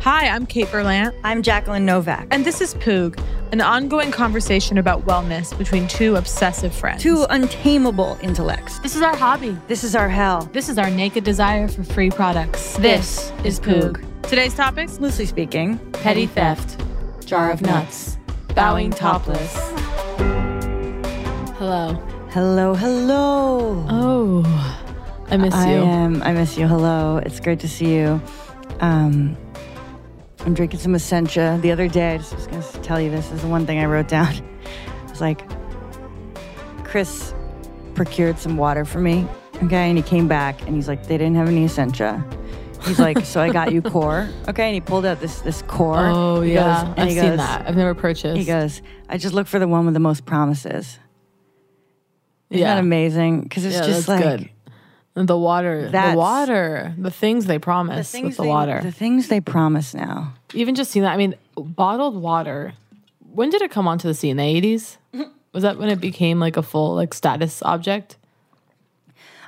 Hi, I'm Kate Berlant. I'm Jacqueline Novak. And this is Poog, an ongoing conversation about wellness between two obsessive friends. Two untamable intellects. This is our hobby. This is our hell. This is our naked desire for free products. This, is Poog. Today's topics Loosely speaking, petty theft, jar of nuts, bowing topless. Hello. hello, hello. Oh, I miss I you. am. I miss you. Hello. It's great to see you. Um, I'm drinking some Essentia. The other day, I just was going to tell you this, this is the one thing I wrote down. It's like, Chris procured some water for me, okay? And he came back and he's like, they didn't have any Essentia. He's like, so I got you core, okay? And he pulled out this this core. Oh He yeah, goes- I've seen goes- that. I've never purchased. He goes, I just look for the one with the most promises. Isn't Yeah. that amazing? Because it's Yeah, just that's like good. The water, the water, the things they the promise things with the they, water. The things they promise now. Even just seeing that, I mean, bottled water. When did it come onto the scene? The eighties. Was that when it became like a full like status object?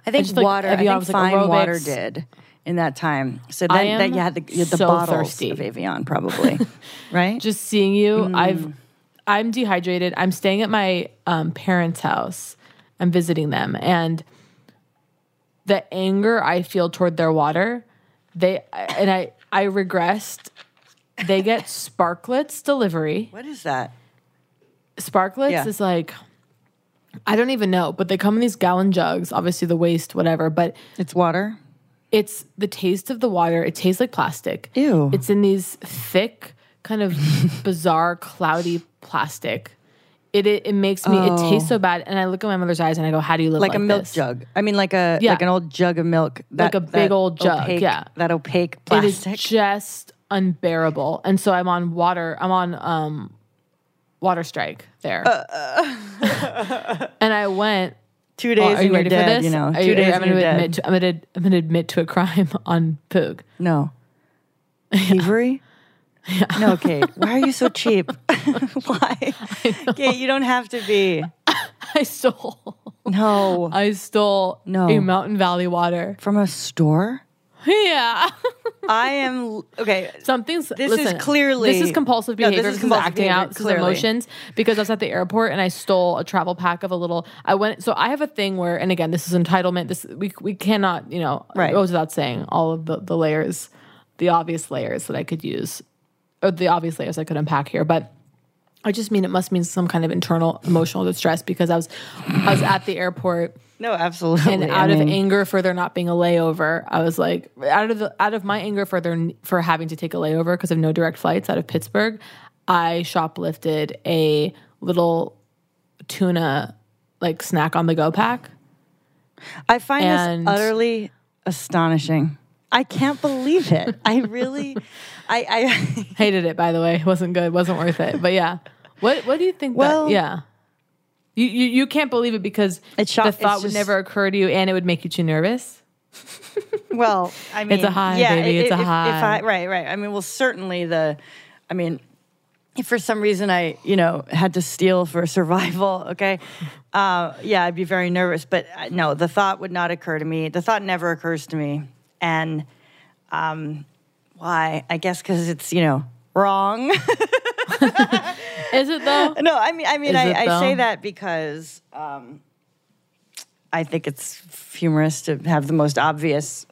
I think just, like, water. I think was, like, fine water did in that time. So I then that am you had the, you had the so bottles thirsty. of Evian, probably, right? Just seeing you, Mm. I've I'm dehydrated. I'm staying at my um, parents' house. I'm visiting them, and the anger I feel toward their water, they and I I regressed. They get Sparkletts delivery. what is that? Sparkletts Yeah. is like I don't even know, but they come in these gallon jugs, obviously the waste, whatever, but It's water. it's the taste of the water. It tastes like plastic. Ew. It's in these thick, kind of bizarre, cloudy plastic. It, it it makes me it tastes so bad, and I look at my mother's eyes and I go, "How do you live like, like, a milk this?" jug. I mean, like a Yeah. like an old jug of milk. That, Like a big old jug, Opaque, yeah. that opaque It is just unbearable, and so I'm on water. I'm on um, water strike there, and I went. two days are you ready dead. for this? You know, two you- days I'm gonna admit. dead. To, I'm gonna I'm gonna admit to a crime on Poog. no. Thievery? No, Kate. Why are you so cheap? Why? Kate, you don't have to be. I stole. No. I stole No. a Mountain Valley water. From a store? Yeah. I am okay. Something's This is clearly- this is compulsive behavior. is this is, compulsive acting behavior, out. Clearly. emotions. Because I was at the airport and I stole a travel pack of a little. I went. So I have a thing where, and again, this is entitlement. This we we cannot. You know, Right. It goes without saying all of the the layers, the obvious layers that I could use, or the obvious layers I could unpack here, but. I just mean it must mean some kind of internal emotional distress because I was I was at the airport No, absolutely. and I out of anger for there not being a layover, I was like, out of the out of my anger for there for having to take a layover because of no direct flights out of Pittsburgh, I shoplifted a little tuna like snack on the go pack. I find and- this utterly astonishing. I can't believe it. I really, I, I Hated it by the way, wasn't good, wasn't worth it. But yeah, what what do you think? Well- that, yeah. You, you, you can't believe it because shock- the thought would just- never occur to you and it would make you too nervous. well, I mean, it's a high, yeah, baby, it's a if- if high. I, right, right. I mean, well, certainly the, I mean, if for some reason I, you know, had to steal for survival, okay, uh, yeah, I'd be very nervous. But uh, no, the thought would not occur to me. The thought never occurs to me, and um, why? I guess because it's you know wrong. Is it though? No, I mean, I mean, I, I say that because um, I think it's humorous to have the most obvious,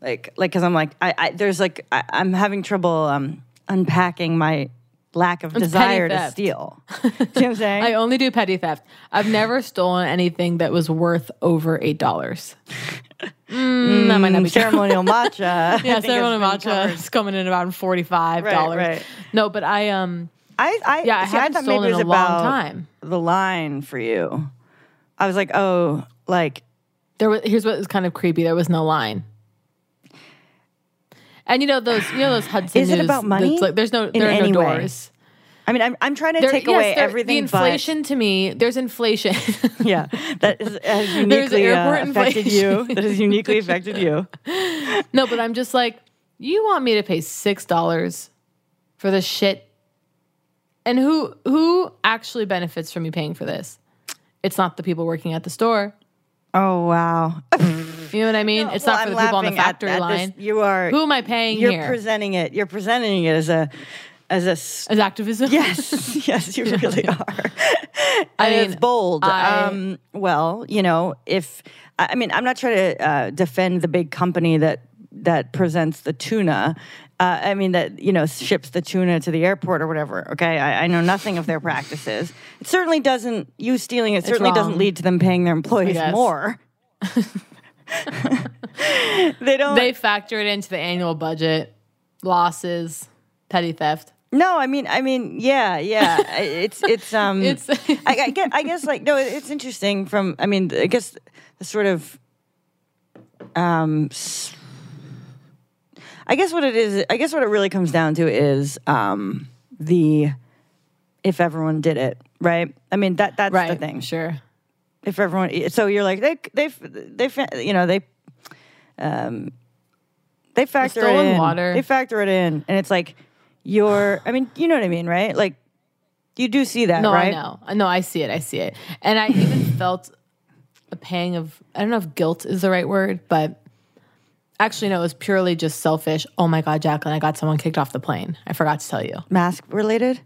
like, like, because I'm like, I, I there's like, I, I'm having trouble um, unpacking my lack of desire to steal. You know what I'm saying? I only do petty theft. I've never stolen anything that was worth over eight dollars. Mm, that might not be ceremonial matcha. Yeah, ceremonial matcha is coming in about forty five dollars. Right, right. No, but I um I, I, yeah I see, haven't thought stolen maybe it in a long about time. the line for you. I was like, oh, like There was here's what was kind of creepy. There was no line. And you know those you know those Hudson Is it News, about money Like, there's no there are no way? doors. I mean, I'm, I'm trying to There- take yes, away there- everything. The inflation to me, there's inflation. yeah, that is, has uniquely uh, affected you. That has uniquely affected you. no, but I'm just like, you want me to pay six dollars for this shit? And who who actually benefits from me paying for this? It's not the people working at the store. Oh wow! You know what I mean? it's Well, not for I'm the people on the factory at this. line. You are. Who am I paying You're here? presenting it. You're presenting it as a, as a a. s- As activism? Yes, yes, you really are. I mean, it's bold. I- um, well, you know, if I I mean, I'm not trying to uh, defend the big company that that presents the tuna. Uh, I mean, that you know ships the tuna to the airport or whatever. Okay, I, I know nothing of their practices. It certainly doesn't. You stealing it certainly doesn't lead to them paying their employees more. they don't. They factor it into the annual budget, losses, petty theft. No, I mean, I mean, yeah, yeah. It's it's um, It's- I, I guess I guess like no, it's interesting from. I mean, I guess the sort of um, I guess what it is. I guess what it really comes down to is um the if everyone did it right. I mean that that's Right. the thing. Sure. If everyone, so you're like they they they you know they um they factor it in. water. They factor it in, and it's like you're. I mean, you know what I mean, right? Like you do see that, No, right? I know. No, I see it. I see it. And I even felt a pang of I don't know if guilt is the right word, but actually no, it was purely just selfish. Oh my god, Jacqueline, I got someone kicked off the plane. I forgot to tell you. Mask related.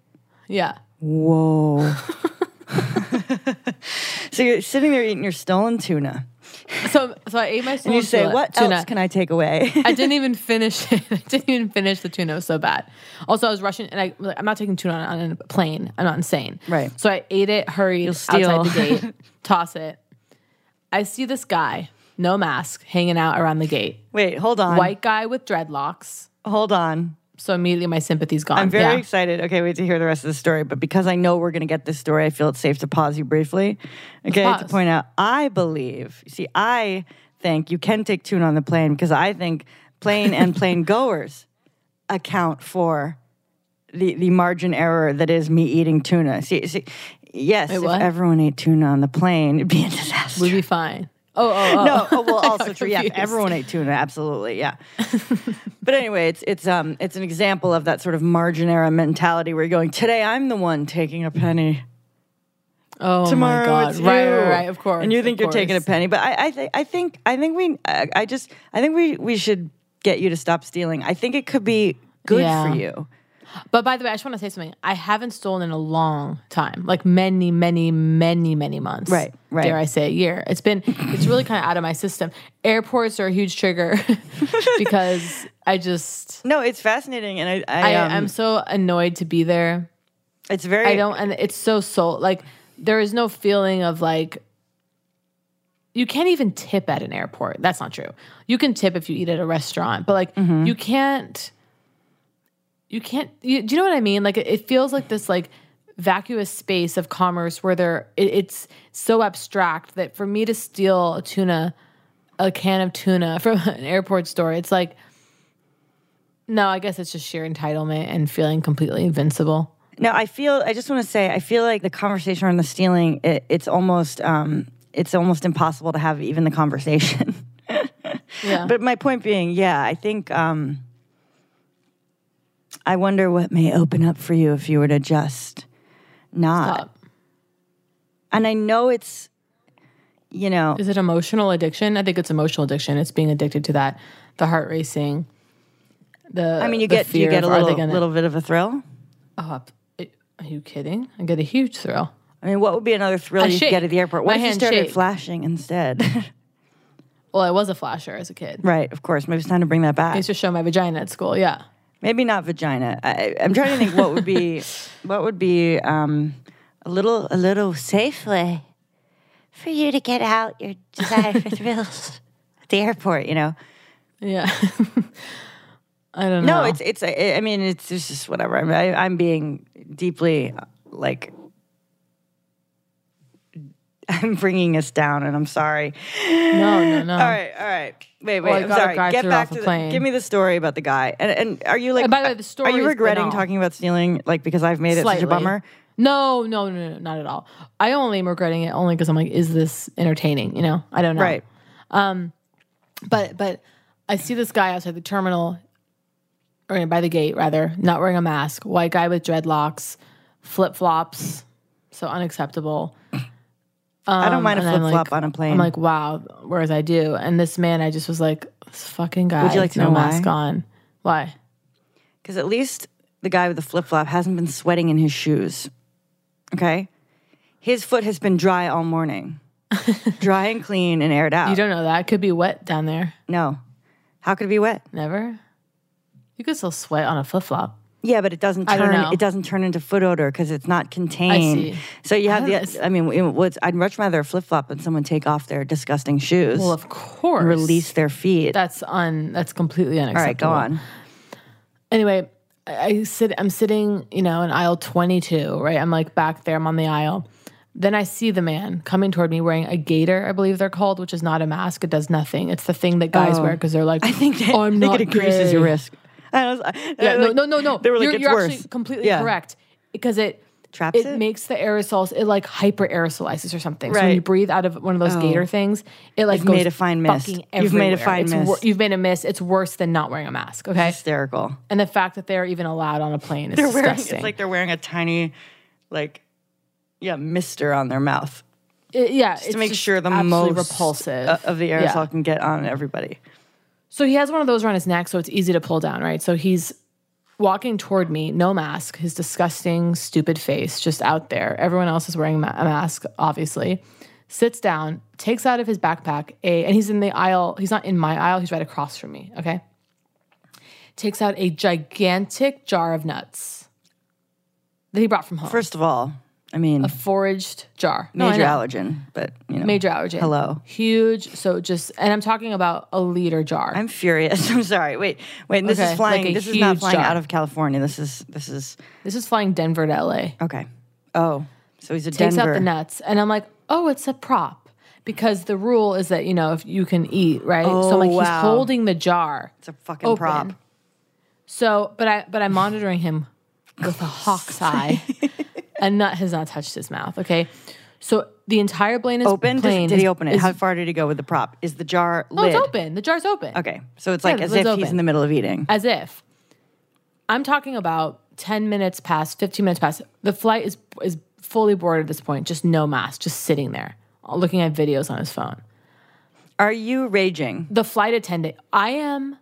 Yeah. Whoa. so you're sitting there eating your stolen tuna, So so I ate my and stolen you say, tuna- "What tuna. else can I take away?" I didn't even finish it. I didn't even finish the tuna. It was so bad. Also, I was rushing, and I, I'm not taking tuna on, on a plane. I'm not insane. Right. So I ate it, hurried steal. outside the gate, toss it. I see this guy, no mask, hanging out around the gate. Wait, hold on. White guy with dreadlocks. Hold on. So immediately my sympathy's gone. I'm very yeah. excited. Okay, wait to hear the rest of the story. But because I know we're going to get this story, I feel it's safe to pause you briefly. Okay, to point out, I believe, you see, I think you can take tuna on the plane because I think plane and plane goers account for the, the margin error that is me eating tuna. See, see yes, Wait, if everyone ate tuna on the plane, it'd be a disaster. We'd be fine. Oh, oh, oh. No, oh, well, also true. Yeah, everyone ate tuna, absolutely, yeah. but anyway, it's it's um it's an example of that sort of margin era mentality where you're going. Today, I'm the one taking a penny. Oh tomorrow my god! it's right, right, right. Of course. And you think you're taking a penny, but I, I think, I think, I think we, I, I just, I think we, we should get you to stop stealing. I think it could be good Yeah. for you. But by the way, I just want to say something. I haven't stolen in a long time, like many, many, many, many months. Right, right. Dare I say a year? It's been, it's really kind of out of my system. Airports are a huge trigger because I just, No, it's fascinating, and I, I, I, um, I'm so annoyed to be there. it's very. I don't, and it's so soul. Like there is no feeling of like. You can't even tip at an airport. That's not true. You can tip if you eat at a restaurant, but like Mm-hmm. you can't. You can't. You, do you know what I mean? Like it, it feels like this like vacuous space of commerce where there it, it's so abstract that for me to steal a tuna, a can of tuna from an airport store, it's like. No, I guess it's just sheer entitlement and feeling completely invincible. No, I feel. I just want to say, I feel like the conversation around the stealing. It, it's almost, um, it's almost impossible to have even the conversation. Yeah. But my point being, yeah, I think. Um, I wonder what may open up for you if you were to just not. Stop. And I know it's, you know, Is it emotional addiction? I think it's emotional addiction. It's being addicted to that, the heart racing. The I mean, you get you get a of, are they little gonna- little bit of a thrill. Oh, are you kidding? I get a huge thrill. I mean, what would be another thrill you get at the airport? What My if you started shake. flashing instead? Well, I was a flasher as a kid. right, of course. Maybe it's time to bring that back. I used to show my vagina at school. Yeah. Maybe not vagina. I, I'm trying to think what would be what would be um, a little a little safe way for you to get out your desire for thrills at the airport. You know. Yeah. I don't know. No, it's it's. I mean, it's it's just whatever. I mean, I, I'm being deeply uh, like. I'm bringing us down, and I'm sorry. no, no, no. All right, all right. Wait, wait. Well, I'm sorry. Get back to the, plane. give me the story about the guy. And and are you like? And by the way, the story Are you regretting banal. talking about stealing? Like because I've made it such a bummer. No, no, no, no, not at all. I only am regretting it only because I'm like, is this entertaining? You know, I don't know. Right. Um, but but I see this guy outside the terminal, or by the gate rather, not wearing a mask. White guy with dreadlocks, flip flops, so unacceptable. I don't mind a Um, flip flop like- on a plane. I'm like, wow, whereas I do. And this man, I just was like, this fucking guy. Would you like to no know why? mask on? Why? because at least the guy with the flip flop hasn't been sweating in his shoes. Okay, his foot has been dry all morning, dry and clean and aired out. You don't know that. It could be wet down there. no, how could it be wet? Never. You could still sweat on a flip flop. Yeah, but it doesn't turn. It doesn't turn into foot odor because it's not contained. see. So you have the. I mean, it was, I'd much rather flip flop and someone take off their disgusting shoes, Well, of course. release their feet. That's un. That's completely All unacceptable. right, go on. anyway, I, I sit. I'm sitting, you know, in aisle 22. Right, I'm like back there. I'm on the aisle. Then I see the man coming toward me wearing a gaiter, I believe they're called, which is not a mask. It does nothing. It's the thing that guys Oh. wear because they're like, I think that, oh, I'm I think not it increases gay." your risk. I was, I, Yeah, no, like- no, no, no. They were like, you're it's you're worse. actually completely Yeah. correct because it Traps it, it? makes the aerosols it like hyper aerosolizes or something. So when you breathe out of one of those Oh. gaiter things, it like You've goes made a fine mist. You've made a fine It's mist. wor- you've made a mist. It's worse than not wearing a mask. Okay, hysterical. and the fact that they're even allowed on a plane is They're wearing. It's like they're wearing a tiny, like, yeah, mister on their mouth It- yeah, to it's make just sure the most repulsive uh, of the aerosol Yeah. can get on everybody. So he has one of those around his neck, so it's easy to pull down, right? So he's walking toward me, no mask, his disgusting, stupid face just out there. Everyone else is wearing a mask, obviously. Sits down, takes out of his backpack a, and he's in the aisle. He's not in my aisle. He's right across from me. Okay. Takes out a gigantic jar of nuts that he brought from home. First of all, I mean, a foraged jar. No, I major know. allergen, but you know, Major allergen. Hello. Huge. So just, and I'm talking about a liter jar. I'm furious. I'm sorry. Wait, wait. This Okay, is flying. like a this is not huge flying jar. out of California. This is this is this is flying Denver to LA. okay. Oh, so he's a takes Denver. out the nuts and i'm like oh it's a prop because the rule is that you know if you can eat right so I'm like Oh, wow. he's holding the jar It's a fucking open. prop. so but i but i'm monitoring him with a hawk's eye a nut has not touched his mouth okay so the entire plane is Open? Plane did he open it? is- How far did he go with the prop? Is the jar oh lid? it's open the jar's open Okay, so it's like the as if he's in the middle of eating. as if i'm talking about 10 minutes past 15 minutes past the flight is is fully bored at this point, just no mask, just sitting there, looking at videos on his phone. Are you raging? The flight attendant, I am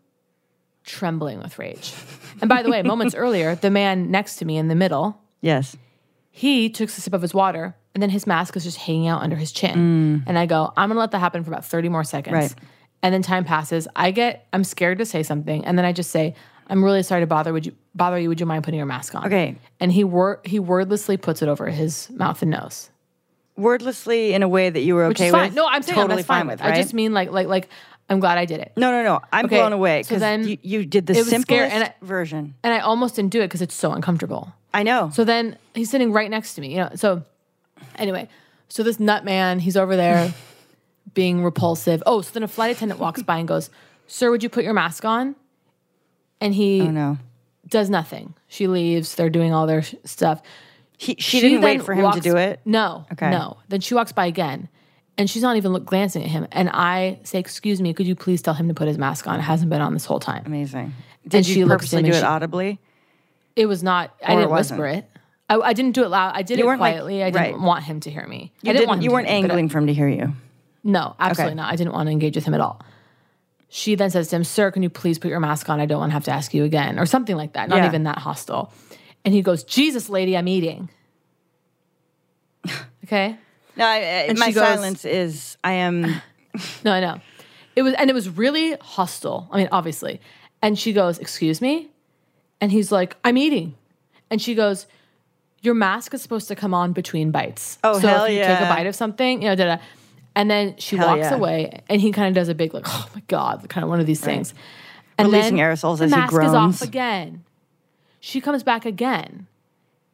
trembling with rage. And by the way, moments earlier, the man next to me in the middle, Yes. He took a sip of his water and then his mask is just hanging out under his chin. And I go, I'm gonna let that happen for about 30 more seconds. Mm. Right. And then time passes. I get, I'm scared to say something. And then I just say, I'm really sorry to bother. Would you bother you? Would you mind putting your mask on? Okay. And he wor- he wordlessly puts it over his mouth and nose. Wordlessly in a way that you were Which okay is fine. with. No, I'm saying totally that's fine, with. with. Right? I just mean like like like I'm glad I did it. no, no, no. I'm Okay, blown away because then you, you did the simplest scary, and I- version. And I almost didn't do it because it's so uncomfortable. I know. So then he's sitting right next to me, you know. So anyway, so this nut man, he's over there being repulsive. Oh, so then a flight attendant walks by and goes, "Sir, would you put your mask on?" And he oh no. does nothing. She leaves. They're doing all their sh- stuff. He, she, didn't wait for him to do it. No. Okay. No. Then she walks by again. And she's not even look, glancing at him. And I say, Excuse me, could you please tell him to put his mask on? It hasn't been on this whole time. Amazing. Did And you she purposely do it she- audibly? It was not, I Or it didn't wasn't? whisper it. I, I didn't do it loud. I did You it weren't, like- quietly. I didn't right. want him to hear me. You I didn't, want him You weren't hear me, but I- angling for him to hear you. No, absolutely Okay. not. I didn't want to engage with him at all. She then says to him, Sir, can you please put your mask on? I don't want to have to ask you again, or something like that. Not Yeah. even that hostile. And he goes, Jesus, lady, I'm eating. okay. No, I, I, my goes- silence is. I am. No, I know. It was, and it was really hostile. I mean, obviously. And she goes, Excuse me? And he's like, I'm eating. And she goes, Your mask is supposed to come on between bites. Oh, so hell if you take a bite of something, you know, da da. And then she Hell walks yeah. away and he kind of does a big, like, oh my God, kind of one of these things. And Releasing then aerosols the as he mask is groans. off again. She comes back again.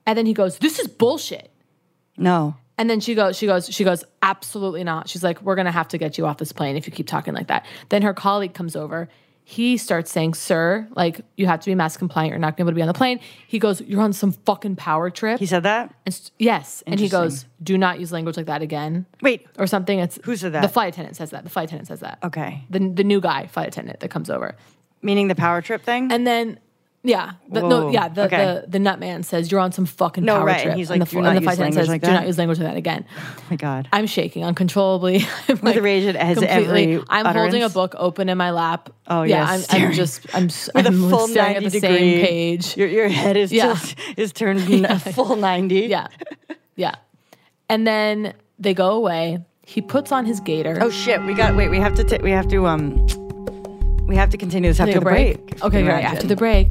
And then he goes, This is bullshit. No. And then she goes, she goes, she goes, absolutely not. She's like, we're gonna have to get you off this plane if you keep talking like that. Then her colleague comes over. He starts saying, Sir, like, you have to be mask compliant. You're not gonna be able to be on the plane. He goes, You're on some fucking power trip. He said that? And s- yes. And he goes, Do not use language like that again. Wait. Or something. It's Who said that? The flight attendant says that. The flight attendant says that. Okay. The the new guy, flight attendant that comes over. Meaning the power trip thing? And then yeah, the, no, yeah. The, Okay. the the nut man says you're on some fucking No, power right, and trip. he's and like, the, "Do and the use language says, like "Do not use language like that again." oh my God. I'm shaking uncontrollably. I'm With rage as every I'm holding a book open in my lap. Oh, yeah. yes, I'm, I'm just I'm, With a I'm full staring 90 at the degree. same page. Your, your head is Yeah. just is turned a full 90. yeah, yeah. And then they go away. He puts on his gaiter. Oh shit, we got wait, we have to ta- we have to um we have to continue this after a the break. Okay, great. Imagine. After the break.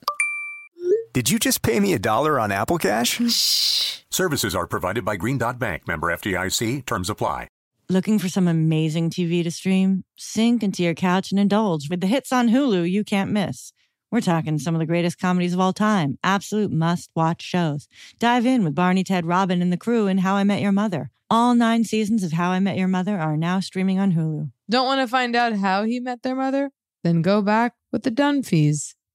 Did you just pay me a dollar on Apple Cash? Shh. Services are provided by Green Dot Bank, member FDIC. Terms apply. Looking for some amazing TV to stream? Sink into your couch and indulge with the hits on Hulu you can't miss. We're talking some of the greatest comedies of all time, absolute must watch shows. Dive in with Barney, Ted, Robin, and the crew in How I Met Your Mother. All nine seasons of How I Met Your Mother are now streaming on Hulu. Don't want to find out how he met their mother? Then go back with the Dunphys,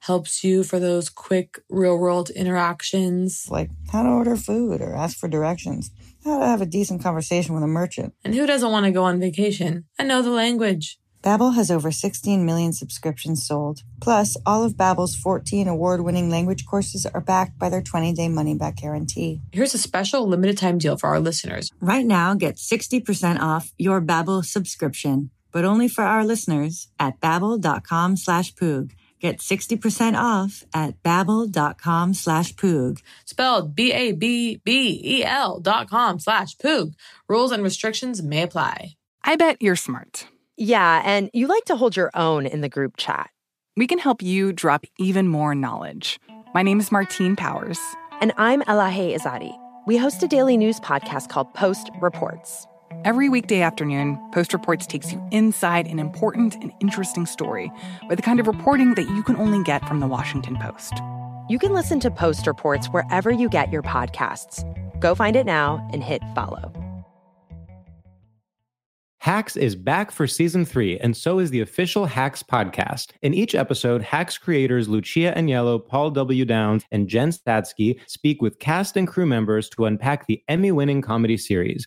helps you for those quick real-world interactions. Like how to order food or ask for directions, how to have a decent conversation with a merchant. And who doesn't want to go on vacation and know the language? Babbel has over 16 million subscriptions sold. Plus, all of Babbel's 14 award-winning language courses are backed by their 20-day money-back guarantee. Here's a special limited-time deal for our listeners. Right now, get 60% off your Babbel subscription, but only for our listeners at babbel.com slash poog. Get 60% off at babbel.com slash poog. Spelled B-A-B-B-E-L dot com slash poog. Rules and restrictions may apply. I bet you're smart. Yeah, and you like to hold your own in the group chat. We can help you drop even more knowledge. My name is Martine Powers. And I'm Elahe Izadi. We host a daily news podcast called Post Reports. Every weekday afternoon, Post Reports takes you inside an important and interesting story with the kind of reporting that you can only get from the Washington Post. You can listen to Post Reports wherever you get your podcasts. Go find it now and hit follow. Hacks is back for season three, and so is the official Hacks podcast. In each episode, Hacks creators Lucia Aniello, Paul W. Downs, and Jen Statsky speak with cast and crew members to unpack the Emmy winning comedy series.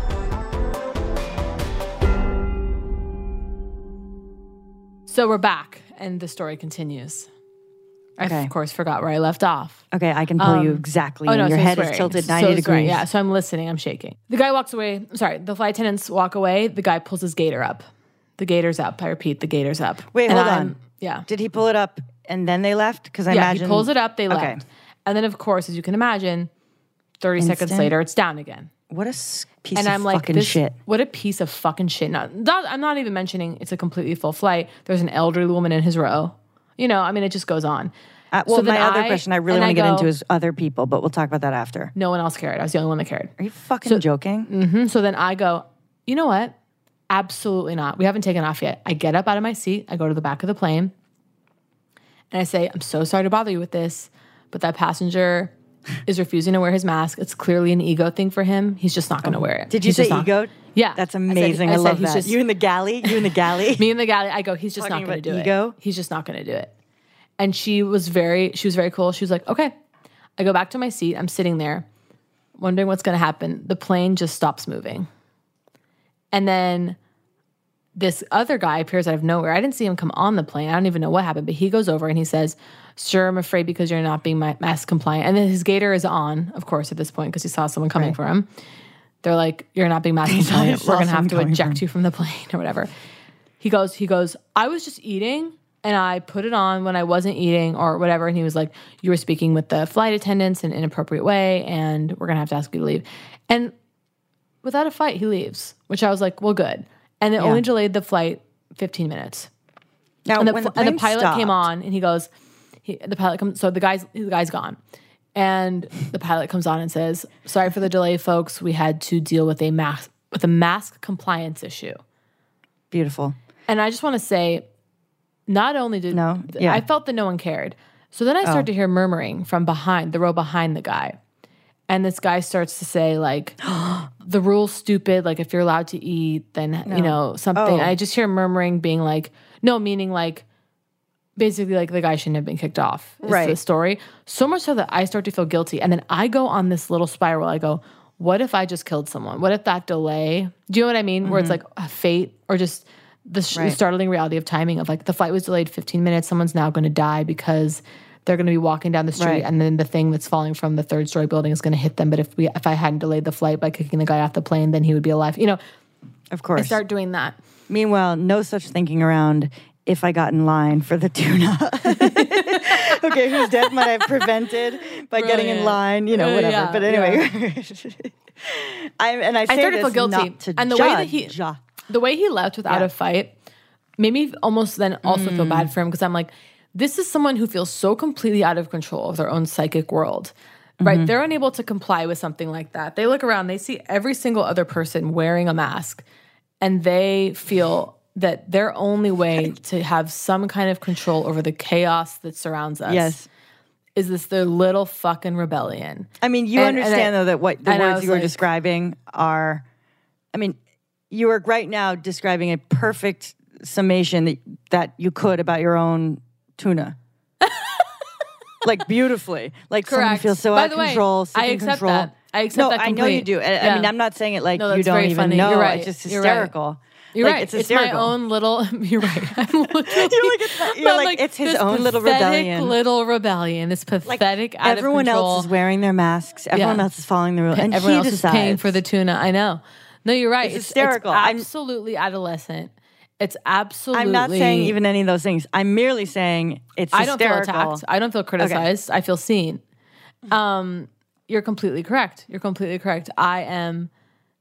So we're back, and the story continues. I, of course, forgot where I left off. Okay, I can pull you Um, exactly. Oh no, Your so head swearing. is tilted So 90 swearing, degrees. Yeah, so I'm listening. I'm shaking. The guy walks away. I'm sorry. The flight attendants walk away. The guy pulls his gaiter up. The gaiter's up. I repeat, the gaiter's up. Wait, And hold I'm- on. Yeah. Did he pull it up and then they left? Because I yeah, imagine he pulls it up. They left. Okay. And then, of course, as you can imagine, 30 seconds later, it's down again. What a piece and of I'm like, this, shit. What a piece of fucking shit. Not, not, I'm not even mentioning it's a completely full flight. There's an elderly woman in his row. You know, I mean, it just goes on. Uh, well, So my other I- question I really want to get into is other people, but we'll talk about that after. No one else cared. I was the only one that cared. Are you fucking joking? hmm So then I go, you know what? Absolutely not. We haven't taken off yet. I get up out of my seat. I go to the back of the plane and I say, I'm so sorry to bother you with this, but that passenger is refusing to wear his mask. It's clearly an ego thing for him. He's just not going to wear it. Did you He's say not- ego? Yeah. That's I said- amazing. I, I said love that. just- you in the galley? You in the galley? Me in the galley. I go, he's just Talking not going to do ego? it. He's just not going to do it. And she was very, she was very cool. She was like, okay. I go back to my seat. I'm sitting there, wondering what's going to happen. The plane just stops moving. And then this other guy appears out of nowhere. I didn't see him come on the plane. I don't even know what happened, but he goes over and he says, Sir, I'm afraid because you're not being ma- mask compliant. And then his gaiter is on, of course, at this point, because he saw someone coming for him. They're like, You're not being mask compliant. We're going to have to eject him." you from the plane or whatever. He goes, he goes, I was just eating and I put it on when I wasn't eating or whatever. And he was like, You were speaking with the flight attendants in an inappropriate way, and we're gonna have to ask you to leave. And without a fight, he leaves, which I was like, Well, good. And it Yeah. only delayed the flight 15 minutes. Now, and the, when the and the pilot came on and he goes, he, the pilot comes, so the guy's, the guy's gone. And the pilot comes on and says, Sorry for the delay, folks. We had to deal with a mask with a mask compliance issue. Beautiful. And I just want to say, not only did No, yeah. I felt that no one cared. So then I start Oh. to hear murmuring from behind the row behind the guy. And this guy starts to say, like, the rule's stupid. Like, if you're allowed to eat, then, you know, something. Oh. I just hear murmuring being like, no, meaning like, basically, like, the guy shouldn't have been kicked off. Is Right. the story. So much so that I start to feel guilty. And then I go on this little spiral. I go, what if I just killed someone? What if that delay, do you know what I mean? Where it's mm-hmm. like a fate or just the sh- Right. startling reality of timing of like the flight was delayed 15 minutes. Someone's now going to die because they're going to be walking down the street Right. and then the thing that's falling from the third story building is going to hit them. But if we, if I hadn't delayed the flight by kicking the guy off the plane, then he would be alive. You know, Of course. I start doing that. Meanwhile, no such thinking around if I got in line for the tuna. okay, whose death might I have prevented by getting in line, you know, Uh, whatever. yeah, but anyway, I'm and I say I started to this feel guilty. not to and the way that he, the way he left without Yeah. a fight, made me almost then also feel Mm. bad for him because I'm like, this is someone who feels so completely out of control of their own psychic world. Right? Mm-hmm. They're unable to comply with something like that. They look around, they see every single other person wearing a mask, and they feel that their only way to have some kind of control over the chaos that surrounds us Yes. is this their little fucking rebellion. I mean, you And- and understand I- though that what the words you were like- describing are. I mean, you are right now describing a perfect summation that that you could about your own tuna. like beautifully, like someone feels so By out of way, control. I seeking accept control. that. I accept that. no, that I know you do. I, I mean, I'm not saying it like No, you don't even funny. know. You're right. It's just You're right. hysterical. You're Like, right. It's It's, my hysterical. own little. You're right. I'm You're like, it's, you're but, like, it's his own little rebellion. Little rebellion. This pathetic. out Everyone else is wearing their masks. Everyone Yeah. else is following the rules, and everyone he else decides. is paying for the tuna. I know. No, you're right. It's hysterical. I'm- absolutely adolescent. It's absolutely. I'm not saying even any of those things. I'm merely saying it's I don't feel attacked. I don't feel criticized. I feel seen. Um, you're completely correct. You're completely correct. I am.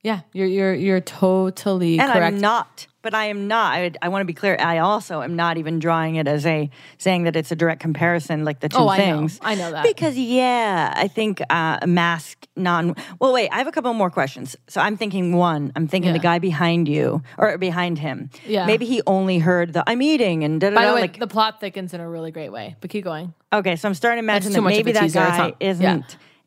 Yeah, you're you're you're totally and correct. I'm not, but I am not. I, I want to be clear. I also am not even drawing it as a saying that it's a direct comparison, like the two Oh, I know. things. I know that. because yeah, I think uh, a mask non. Well, wait, I have a couple more questions. So I'm thinking one. I'm thinking the guy behind you or behind him. Yeah. maybe he only heard the I'm eating and da da By the way, Like the plot thickens in a really great way. But keep going. Okay, so I'm starting to imagine that maybe that teaser. Guy not- yeah.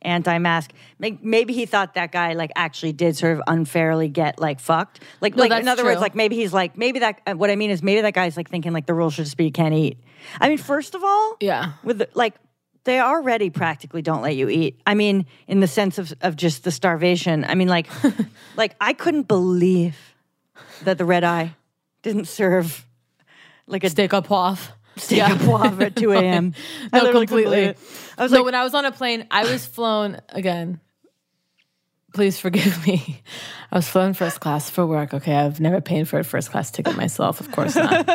Anti-mask. Maybe he thought that guy like actually did sort of unfairly get like fucked. Like, No, like in other words, like maybe he's like maybe that. uh, What I mean is maybe that guy's like thinking like the rule should just be you can't eat. I mean, first of all, Yeah. with the, like they already practically don't let you eat. I mean, in the sense of of just the starvation. I mean, like like I couldn't believe that the red eye didn't serve like a Steak à poivre. steak à poivre at 2 a.m. No, completely. I was so like, when I was on a plane, I was flown again. Please forgive me. I was flown first class for work. Okay, I've never paid for a first class ticket myself, of course not.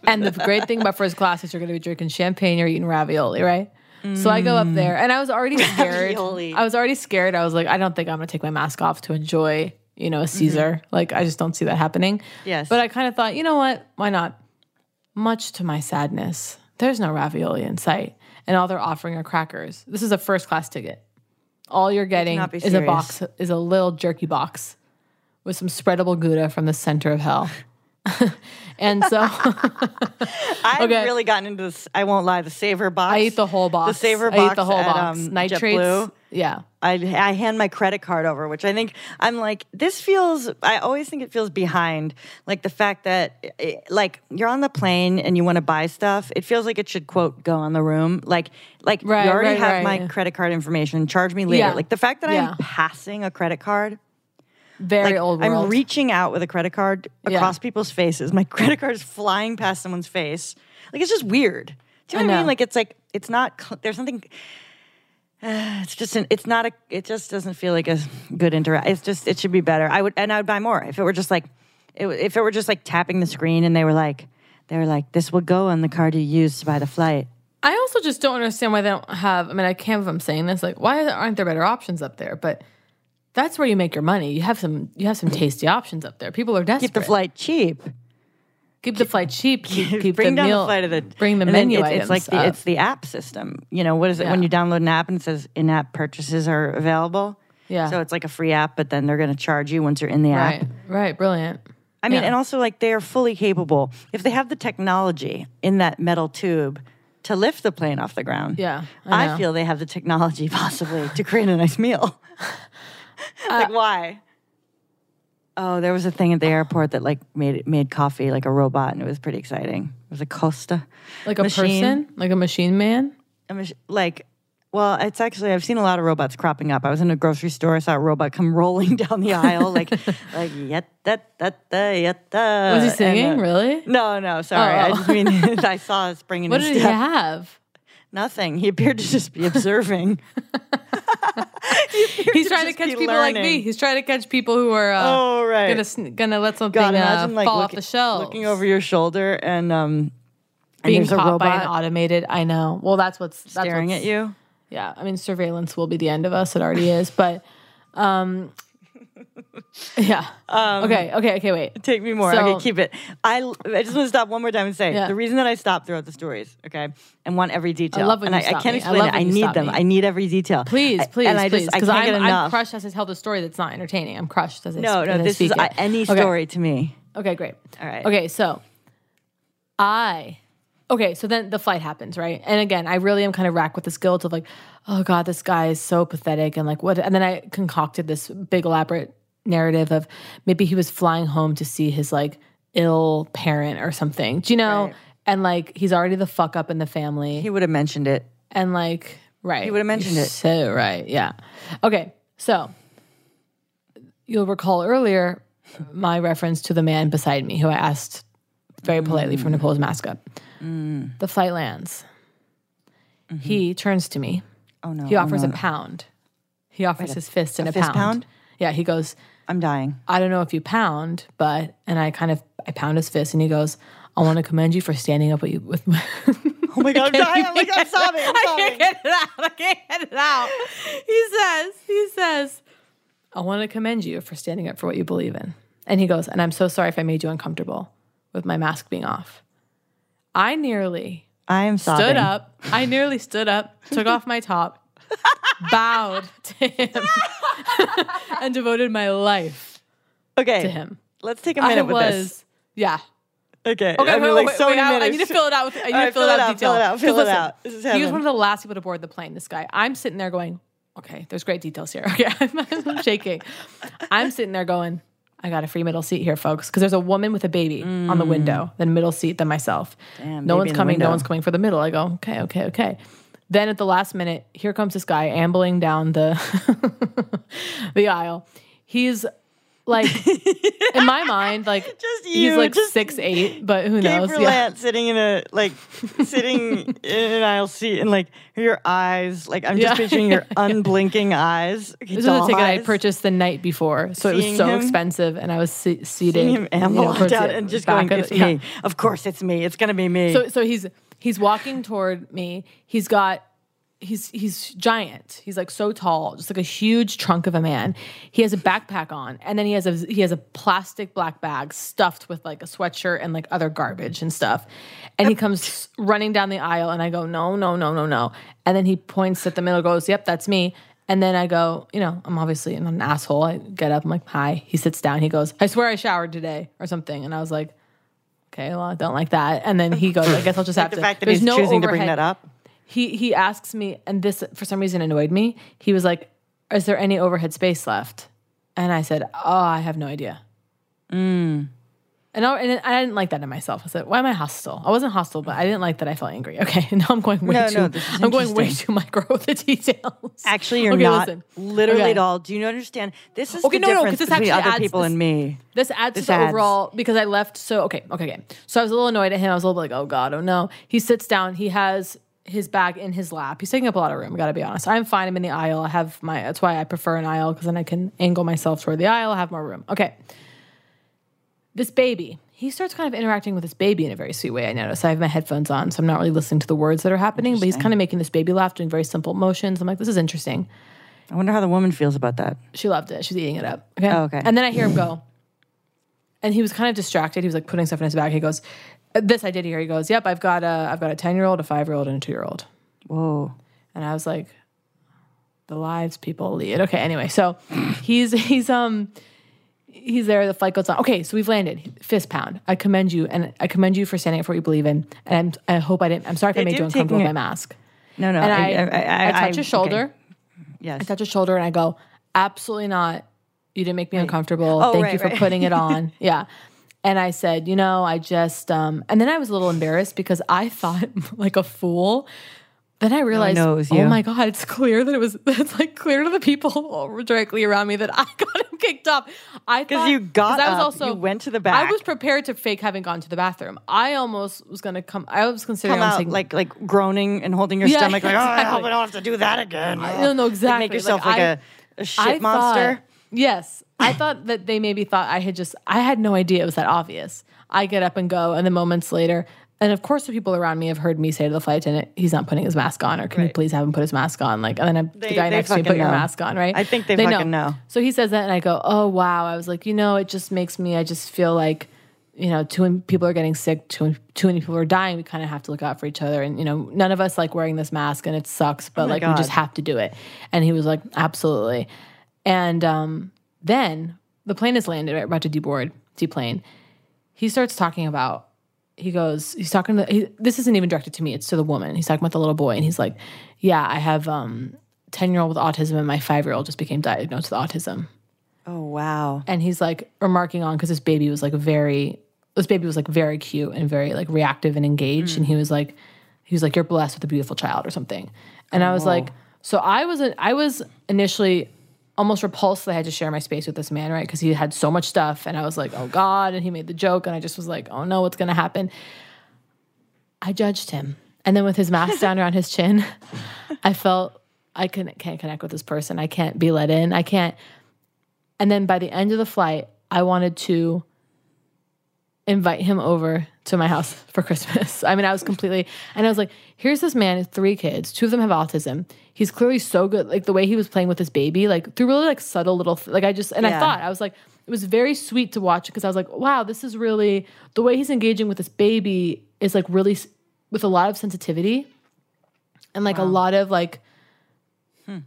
and the great thing about first class is you're going to be drinking champagne or eating ravioli, right? So I go up mm. there, and I was already scared. Ravioli. I was already scared. I was like, I don't think I'm going to take my mask off to enjoy, you know, a Caesar. Mm-hmm. Like, I just don't see that happening. Yes. But I kind of thought, you know what? Why not? Much to my sadness, there's no ravioli in sight, and all they're offering are crackers. This is a first class ticket. All you're getting is a box, is a little jerky box with some spreadable Gouda from the center of hell. and so I've Okay. really gotten into this. I won't lie. The Saver box. I eat the whole box. The Savor I box. eat the whole at, box. um, Nitrates. JetBlue. Yeah. I, I hand my credit card over, which I think I'm like, this feels, I always think it feels behind. Like the fact that, eh, like, you're on the plane and you want to buy stuff, it feels like it should, quote, go on the room. Like, like Right, you already right, have right. my credit card information, charge me later. Yeah. Like the fact that Yeah. I'm passing a credit card, Very like, old world. I'm reaching out with a credit card Yeah. across people's faces. My credit card is flying past someone's face. Like it's just weird. Do you know I what I mean? Like it's like it's not. There's something. Uh, it's just an. It's not a. It just doesn't feel like a good interact. It's just. It should be better. I would and I would buy more if it were just like, it, if it were just like tapping the screen and they were like, they were like, this will go on the card you used to buy the flight. I also just don't understand why they don't have. I mean, I can't believe I'm saying this. Like, why aren't there better options up there? But that's where you make your money. You have some. You have some tasty options up there. People are desperate. Keep the flight cheap. Keep the flight cheap. Keep, keep bring the down meal. the flight of the bring the menu it's, it's like the up. it's the app system. You know what is it when you download an app and it says in-app purchases are available? Yeah. So it's like a free app, but then they're going to charge you once you're in the right, app. right, right, brilliant. I mean, Yeah. and also like they are fully capable if they have the technology in that metal tube to lift the plane off the ground. Yeah, I I, feel they have the technology possibly to create a nice meal. like why? Oh, there was a thing at the airport that like made it made coffee like a robot, and it was pretty exciting. It was a Costa, like a machine. person, like a machine man. a mach- like. Well, it's actually I've seen a lot of robots cropping up. I was in a grocery store, I saw a robot come rolling down the aisle, like like yatta yatta yatta. Was he and, singing? uh, Really? No, no, sorry. I Oh. just mean I saw us bringing. What his did he have? Nothing. He appeared to just be observing. He's trying to catch people like me. He's trying to catch people who are uh, oh right. gonna gonna let something God, uh, like fall off the shelf. looking over your shoulder and um being caught by an automated. I know. Well, that's what's that's staring what's- at you. Yeah, I mean, surveillance will be the end of us. It already is, but um, yeah. Um, okay, okay, okay. Wait. Take me more. So- okay, keep it. I, I just want to stop one more time and say Yeah. the reason that I stop throughout the stories, okay, and want every detail. I love when and you I, I can't me. I explain it. I need them. me. I need every detail. Please, please, and I please, because I'm, I'm crushed as I tell the story that's not entertaining. I'm crushed as I no, no, this is any Okay. story to me. Okay, great. All right. Okay, so I okay, so then the flight happens, right? And again, I really am kind of racked with this guilt of like, oh god, this guy is so pathetic and like what and then I concocted this big elaborate narrative of maybe he was flying home to see his like ill parent or something. Do you know? Right. And like he's already the fuck up in the family. He would have mentioned it. and like right. He would have mentioned it. So right, yeah. Okay, so you'll recall earlier my reference to the man beside me who I asked very politely to pull mask up. Mm. The flight lands. He turns to me. Oh no. He oh, offers no. a pound. He offers Wait, his fist in a a, pound. pound? Yeah, he goes, I'm dying. I don't know if you pound, but and I kind of I pound his fist and he goes, I want to commend you for standing up with you with my Oh my god, I'm dying. Oh my god, I'm sobbing. I'm I can't get it out. I can't get it out. He says, he says, I want to commend you for standing up for what you believe in. And he goes, and I'm so sorry if I made you uncomfortable with my mask being off. I nearly I am sobbing. stood up. I nearly stood up, took off my top, bowed to him, and devoted my life Okay. to him. Let's take a minute I with was, this. yeah. Okay. Okay, I mean, wait, like wait, so wait, many I, I need to fill it out. With, I need All to right, fill, it out. Fill it out. Fill it out. This is he was one of the last people to board the plane. This guy. I'm sitting there going, okay, there's great details here. Okay, I'm, I'm shaking. I'm sitting there going, I got a free middle seat here, folks, because there's a woman with a baby on the mm. window, then middle seat, then myself. Damn, no one's coming. No one's coming for the middle. I go, okay, okay, okay. Then at the last minute, here comes this guy ambling down the the aisle. He's like, in my mind, like Just you, he's like just six eight, but who knows? Gabriel Ant sitting in a like sitting in an aisle seat and like your eyes like I'm just Yeah. picturing your unblinking eyes. This was a ticket I purchased the night before, so it was so him- expensive, and I was se- seated. seeing him you know, down and just going, of "It's yeah. me. Of course, it's me. It's gonna be me." So so he's he's walking toward me. He's got he's he's giant. He's like so tall, just like a huge trunk of a man. He has a backpack on, and then he has a he has a plastic black bag stuffed with like a sweatshirt and like other garbage and stuff. And he comes running down the aisle, and I go, no, no, no, no, no. And then he points at the middle, goes, yep, that's me. And then I go, you know, I'm obviously I'm an asshole. I get up, I'm like, hi. He sits down. He goes, I swear I showered today or something. And I was like, okay, well, I don't like that. And then he goes, I guess I'll just Like have the to. fact that There's he's no choosing to bring that up. He he asks me, and this for some reason annoyed me. He was like, "Is there any overhead space left?" And I said, "Oh, I have no idea." Mm. And I, and I didn't like that in myself. I said, "Why am I hostile?" I wasn't hostile, but I didn't like that I felt angry. Okay, now I'm going way No, too. no, I'm going way too micro with the details. Actually, you're Okay, not listen. literally Okay. at all. Do you understand? This is Okay, the no, no, 'cause difference this actually other adds people this- and me. This adds This to the adds. overall because I left so okay, okay, okay. So I was a little annoyed at him. I was a little like, oh god, oh no. He sits down. He has his bag in his lap. He's taking up a lot of room. I gotta be honest. I'm fine. I'm in the aisle. I have my. That's why I prefer an aisle because then I can angle myself toward the aisle. I have more room. Okay. This baby. He starts kind of interacting with this baby in a very sweet way. I notice. I have my headphones on, so I'm not really listening to the words that are happening. But he's kind of making this baby laugh, doing very simple motions. I'm like, this is interesting. I wonder how the woman feels about that. She loved it. She's eating it up. Okay. Oh, okay. And then I hear him go. And he was kind of distracted. He was like putting stuff in his bag. He goes, "This I did hear." He goes, "Yep, I've got a, I've got a ten year old, a five year old, and a two year old." Whoa. And I was like, "The lives people lead." Okay. Anyway, so he's he's um he's there. The flight goes on. Okay, so we've landed. Fist pound. I commend you, and I commend you for standing up for what you believe in. And I'm, I hope I didn't. I'm sorry if I They made you uncomfortable with my mask. No, no. And I, I, I, I, I touch his shoulder. Yes. I touch his shoulder and I go, absolutely not. You didn't make me uncomfortable. Oh, Thank right, you for right. putting it on. yeah. And I said, you know, I just, um, and then I was a little embarrassed because I thought like a fool. Then I realized, oh my God, it's clear that it was, it's like clear to the people directly around me that I got him kicked off. I Because you got I was up, also, you went to the bathroom. I was prepared to fake having gone to the bathroom. I almost was going to come, I was considering Come out taking- like like groaning and holding your Yeah, stomach like, oh, I hope I don't have to do that again. I- no, no, Like, exactly. Make yourself Like, like, I- a, a shit I monster. thought- yes. I thought that they maybe thought I had just, I had no idea it was that obvious. I get up and go, and then moments later, and of course, the people around me have heard me say to the flight attendant, he's not putting his mask on, or can you please have him put his mask on? Like, and then They- the guy next to me, put your mask on, right? I think they fucking know. So he says that, and I go, oh, wow. I was like, you know, it just makes me, I just feel like, you know, too many people are getting sick, too, too many people are dying. We kind of have to look out for each other. And, you know, none of us like wearing this mask and it sucks, but Oh like we just have to do it. And he was like, absolutely. And um, then the plane is landed, right? About to deboard, deplane. he starts talking about he goes he's talking to he, this isn't even directed to me it's to the woman. He's talking about the little boy and he's like yeah i have um 10 year old with autism and my five year old just became diagnosed with autism. Oh wow. and he's like remarking on because this baby was like very this baby was like very cute and very like reactive and engaged. And he was like he was like you're blessed with a beautiful child or something. And i was like so i was i was initially almost repulsed that i had to share my space with this man right? Because he had so much stuff and i was like oh god and he made the joke and i just was like oh no what's gonna happen? I judged him and then with his mask down around his chin i felt i couldn't, can't connect with this person. I can't be let in. I can't and then by the end of the flight, I wanted to invite him over to my house for Christmas. I mean, I was completely, and I was like, here's this man, with three kids, two of them have autism. He's clearly so good. Like the way he was playing with his baby, like through really like subtle little, like I just, and I thought, I was like, it was very sweet to watch because I was like, wow, this is really, the way he's engaging with this baby is like really s- with a lot of sensitivity and like a lot of like, hmm.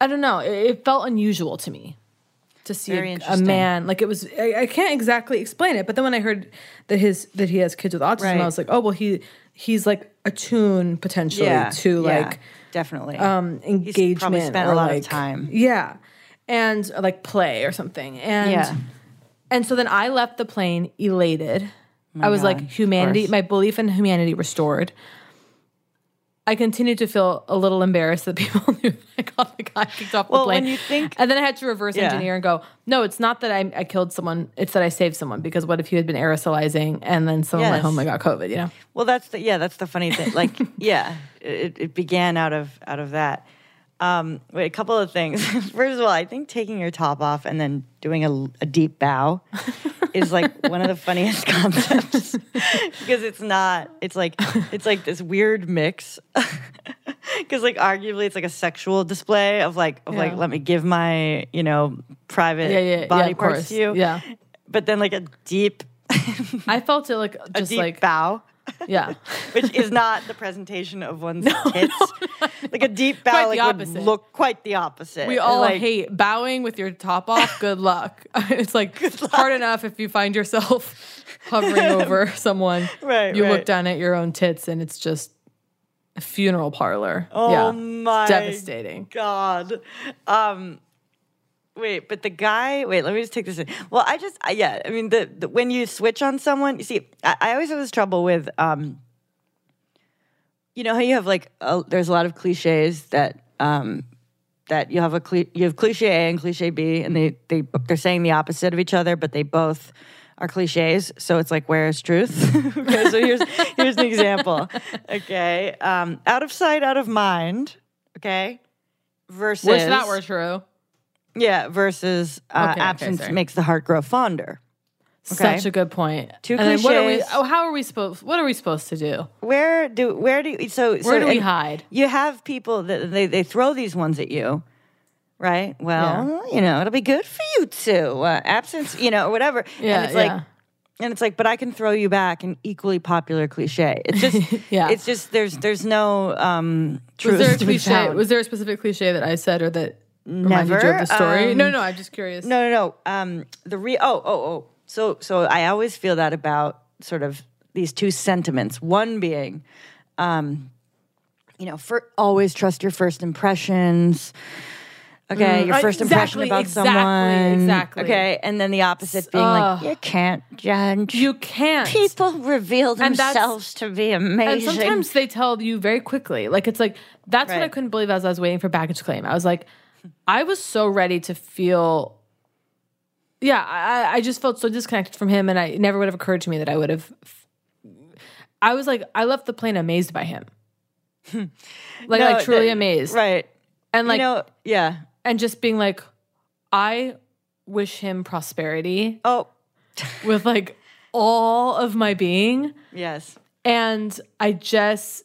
I don't know, it, it felt unusual to me to see a, a man. Like it was I, I can't exactly explain it but then when i heard that his that he has kids with autism Right. i was like oh well he he's like attuned potentially Yeah, to yeah, like definentely. um He's engagement probably spent or a lot like, of time. yeah. And uh, like play or something. And Yeah. and so then i left the plane elated. My i was God, like humanity my belief in humanity restored I continued to feel a little embarrassed that people knew that I got the guy kicked off the Well, plane. when you think- and then I had to reverse Yeah. engineer and go, no, it's not that I, I killed someone; it's that I saved someone. Because what if you had been aerosolizing and then someone went home and got COVID? You know? Well, that's the yeah, that's the funny thing. Like, yeah, it, it began out of out of that. Um, wait, a couple of things. First of all, I think taking your top off and then doing a, a deep bow is like one of the funniest concepts because it's not. It's like it's like this weird mix. Because like arguably it's like a sexual display of like of like let me give my you know private Yeah, yeah, yeah, body parts course. to you. Yeah. But then like a deep I felt it like a just deep like bow. Yeah, which is not the presentation of one's tits. Like a deep bow like the would look quite the opposite. we all Like, hate bowing with your top off. Good luck. it's like hard enough if you find yourself hovering over someone. Right, You look down at your own tits and it's just a funeral parlor. Oh yeah. my devastating. God. Um wait, but the guy wait, let me just take this in. Well, I just I, yeah, I mean the, the when you switch on someone, you see, I, I always have this trouble with um you know how you have like a, there's a lot of cliches that um that you have a you have cliche A and cliche B, and they they they're saying the opposite of each other, but they both are cliches. So it's like, where is truth? okay, so here's here's an example. Okay, um, out of sight, out of mind. Okay, versus Wish that were true. Yeah, versus uh, Okay, okay, absence sorry. makes the heart grow fonder. Okay. Such a good point. Two and then what are we? cliches. Oh, how are we supposed? What are we supposed to do? Where do where do you, so so Where do we hide? You have people that they they throw these ones at you, right? Well, you know, it'll be good for you too. Uh, absence, you know, or whatever. Yeah, and it's like, yeah. and it's like, but I can throw you back an equally popular cliche. It's just, Yeah. it's just there's there's no um Was truth there a cliche? Was there a specific cliche that I said or that reminded you Never. of the story? Um, no, no. I'm just curious. No, no, no. Um, the re oh, oh, oh. So, so I always feel that about sort of these two sentiments. One being, um, you know, for always trust your first impressions. Okay, Mm, your uh, first impression about exactly, someone. exactly. Okay, and then the opposite being Ugh. like, you can't judge. You can't. People reveal themselves to be amazing. And sometimes they tell you very quickly. Like it's like that's what I couldn't believe as I was waiting for baggage claim. I was like, I was so ready to feel. Yeah, I, I just felt so disconnected from him, and I it never would have occurred to me that I would have. I was like, I left the plane amazed by him, like No, like truly that- amazed, right? And like, you know, yeah. and just being like, I wish him prosperity. Oh, with like all of my being. Yes. And I just,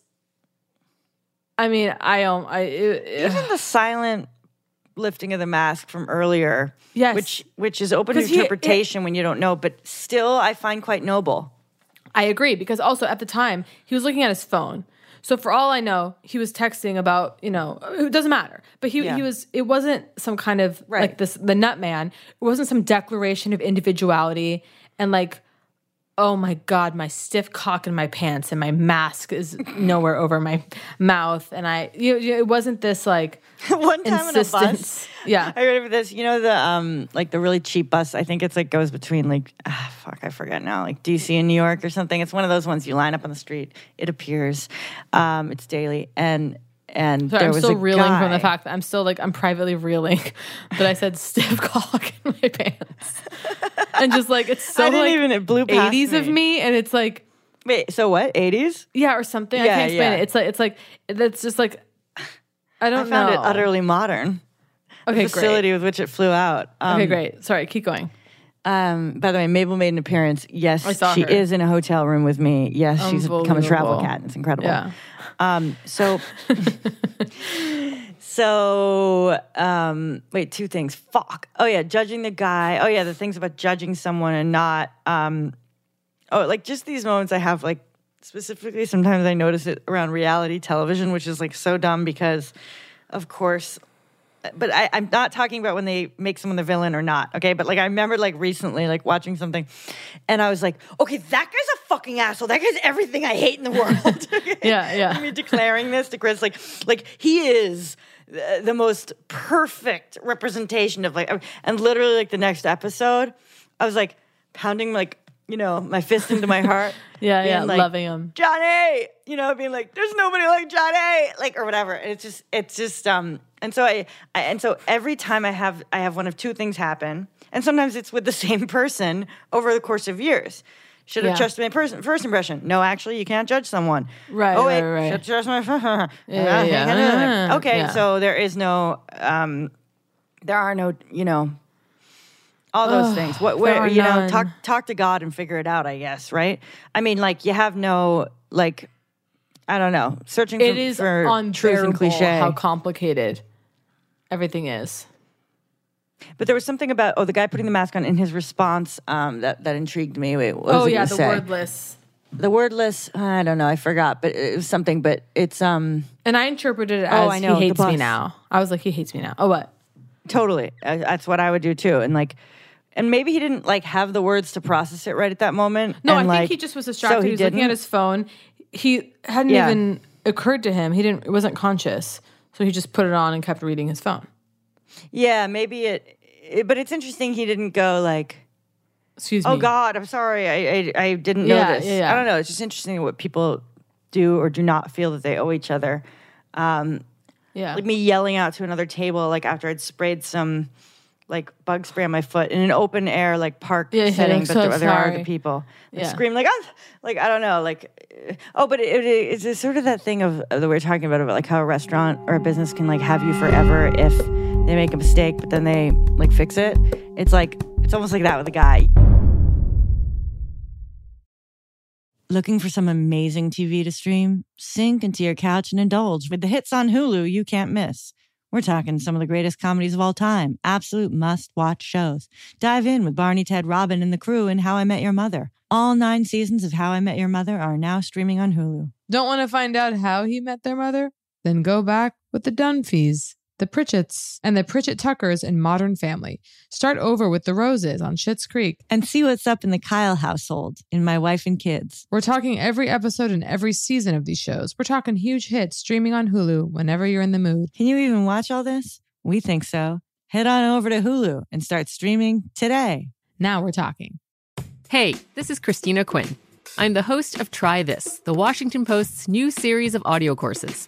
I mean, I um, I it, even the silent lifting of the mask from earlier, Yes. which which is open to 'Cause he- interpretation when you don't know, but still I find quite noble. I agree because also at the time he was looking at his phone. So for all I know, he was texting about you know it doesn't matter. But he Yeah. he was it wasn't some kind of like this the nut man. It wasn't some declaration of individuality and like oh my god, my stiff cock in my pants and my mask is nowhere over my mouth, and I you, you- it wasn't this like One time on a bus. Yeah. I remember this. You know the um like the really cheap bus. I think it's like goes between like ah, fuck I forget now like DC and New York or something. It's one of those ones you line up on the street. It appears, um, it's daily and and Sorry, there I'm was still a reeling from the fact that I'm still like I'm privately reeling that I said stiff cock in my pants, and just like it's so I didn't like even- it blew past 80s of me. me, and it's like wait so what 80s yeah or something. I can't explain yeah. it. It's like it's like that's just like I I don't found know. it utterly modern. Okay, the facility great. with which it flew out. okay, Um, great. Sorry, keep going. Um, by the way, Mabel made an appearance. Yes, I she her. is in a hotel room with me. Yes, she's become a travel cat. It's incredible. Yeah. Um, so, so, um, wait, two things. Fuck. Oh yeah, judging the guy. Oh yeah, the things about judging someone and not. Um, oh, like just these moments I have like specifically. Sometimes I notice it around reality television, which is like so dumb because, of course, but I, I'm not talking about when they make someone the villain or not, okay? But like I remember like recently like watching something and I was like, okay, that guy's a fucking asshole. That guy's everything I hate in the world. Yeah, yeah. I mean declaring this to Chris, like like he is the, the most perfect representation of like and literally like the next episode, I was like pounding like, you know, my fist into my heart. Yeah, yeah, like, loving him. Johnny, you know, being like, there's nobody like Johnny, like or whatever. And it's just, it's just, um, and so I, I, and so every time I have, I have one of two things happen, and sometimes it's with the same person over the course of years. Should have Yeah. trusted my person, first impression. No, actually, you can't judge someone. Right, Oh wait, right, right. should trust my. Yeah, yeah, yeah. Okay, Yeah. so there is no, um, there are no, you know, all those Ugh, things. What, where you know, talk talk to God and figure it out. I guess, right? I mean, like you have no like, I don't know, searching. It for, is for truth and cliche. how complicated everything is. but there was something about oh, the guy putting the mask on in his response um, that that intrigued me. Wait, what was oh yeah, the say? wordless. The wordless. I don't know. I forgot, but it was something. But it's um And I interpreted it Oh, as I know, he hates me now. I was like, he hates me now. Oh, what? totally. That's what I would do too. And like, and maybe he didn't like have the words to process it right at that moment. No, and, I like, think he just was distracted. So he he was looking at his phone. He hadn't Yeah. even occurred to him. He didn't. It wasn't conscious. So he just put it on and kept reading his phone. Yeah, maybe it, it- But it's interesting. He didn't go like. Excuse me. Oh me. God, I'm sorry. I I, I didn't know Yeah, this. yeah, yeah. I don't know. It's just interesting what people do or do not feel that they owe each other. Um, Yeah. like me yelling out to another table, like after I'd sprayed some like bug spray on my foot in an open air like park Yeah, yeah, setting, I'm but so there, there are the people. Like, Yeah. Scream like ah, like I don't know, like oh, but it, it, it's just sort of that thing of that we are talking about about like how a restaurant or a business can like have you forever if they make a mistake, but then they like fix it. It's like it's almost like that with a guy. Looking for some amazing TV to stream? Sink into your couch and indulge with the hits on Hulu you can't miss. We're talking some of the greatest comedies of all time, absolute must watch shows. Dive in with Barney, Ted, Robin, and the crew in How I Met Your Mother. All nine seasons of How I Met Your Mother are now streaming on Hulu. Don't want to find out how he met their mother? Then go back with the Dunphys, the Pritchetts, and the Pritchett Tuckers in Modern Family. Start over with the Roses on Schitt's Creek. And see what's up in the Kyle household in My Wife and Kids. We're talking every episode and every season of these shows. We're talking huge hits streaming on Hulu whenever you're in the mood. Can you even watch all this? We think so. Head on over to Hulu and start streaming today. Now we're talking. Hey, this is Christina Quinn. I'm the host of Try This, the Washington Post's new series of audio courses.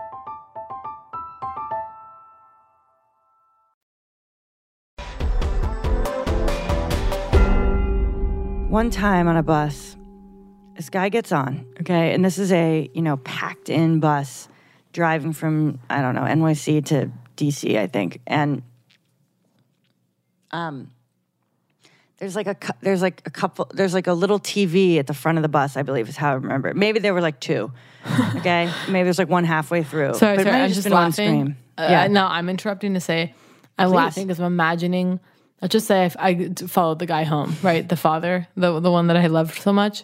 One time on a bus, this guy gets on, okay, and this is a you know packed in bus driving from I don't know NYC to DC, I think, and um, there's like a there's like a couple there's like a little TV at the front of the bus, I believe is how I remember. it. Maybe there were like two, okay, maybe there's like one halfway through. Sorry, but sorry, I'm just one laughing. Uh, yeah, no, I'm interrupting to say I'm Please. laughing because I'm imagining. Let's just say if I followed the guy home, right? The father, the the one that I loved so much.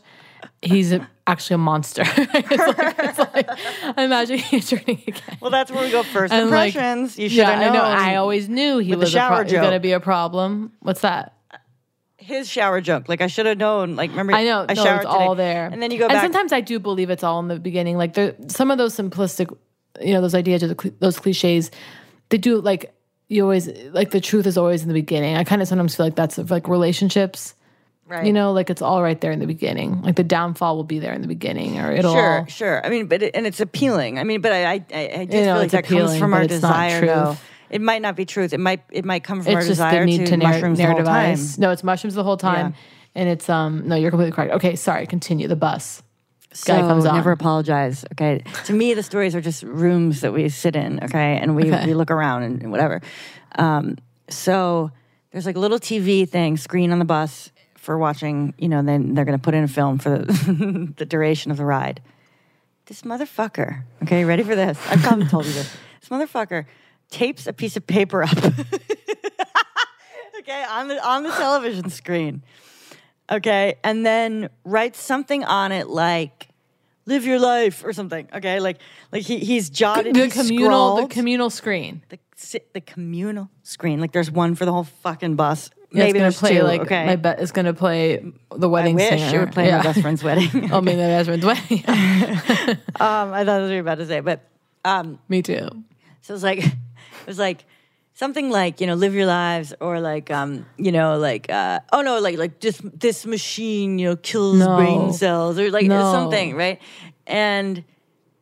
He's a, actually a monster. it's like, it's like, I'm imagining he's turning again. Well, that's where we go first And, like, impressions. you should yeah, have I known. know. I always knew he was pro- going to be a problem. What's that? his shower joke. Like I should have known. Like remember, I know. I no, showered it's all there. and then you go and back. sometimes I do believe it's all in the beginning. Like there, some of those simplistic, you know, those ideas or those cliches, they do like you always like the truth is always in the beginning. I kind of sometimes feel like that's of like relationships. Right. You know, like it's all right there in the beginning. Like the downfall will be there in the beginning, or it'll sure, all. sure. I mean, but it, and it's appealing. I mean, but I, I, I, just You know, feel like that comes from our desire. Though it might not be truth. It might, it might come from our It's just the desire need to, to narr- mushrooms the whole time. No, it's mushrooms the whole time, and it's um. No, you're completely correct. Okay, sorry. Continue. The bus. So Guy comes on. never apologize. Okay. to me, the stories are just rooms that we sit in. Okay, and we Okay. we look around and, and whatever. Um, so there's like a little TV thing screen on the bus for watching. You know, then they're going to put in a film for the, the duration of the ride. This motherfucker. Okay, ready for this? I've probably told you this. This motherfucker tapes a piece of paper up. okay, on the on the television screen. Okay, and then writes something on it like "live your life" or something. Okay, like like he he's jotted the he's communal, the communal screen. the the communal screen. Like there's one for the whole fucking bus. Yeah, Maybe it's there's gonna play two. like okay, my bet is gonna play the wedding wish it singer. would play my best friend's wedding. oh, maybe my best friend's wedding. um, I thought that's what you were about to say, but um, Me too. So it's like, it was like something like you know, live your lives, or like um, you know, like uh, oh no, like like this this machine you know kills No. brain cells, or like No. something, right? And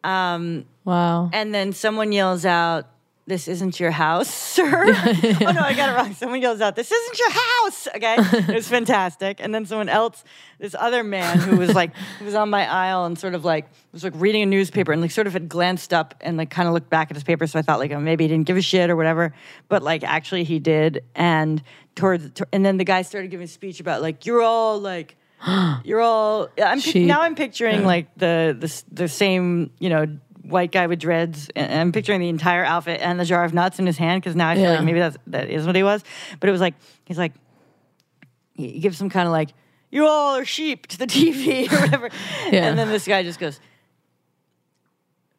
um, wow. and then someone yells out. This isn't your house, sir. oh no, I got it wrong. Someone yells out, "This isn't your house." Okay, it was fantastic. And then someone else, this other man who was like, who was on my aisle and sort of like was like reading a newspaper and like sort of had glanced up and like kind of looked back at his paper. So I thought like oh, maybe he didn't give a shit or whatever, but like actually he did. And towards and then the guy started giving a speech about like you're all like. You're all. I'm pic- now. I'm picturing Yeah. like the the the same you know white guy with dreads. And I'm picturing the entire outfit and the jar of nuts in his hand because now I feel Yeah. like maybe that's that is what he was. But it was like he's like he gives some kind of like you all are sheep to the TV or whatever, Yeah. and then this guy just goes,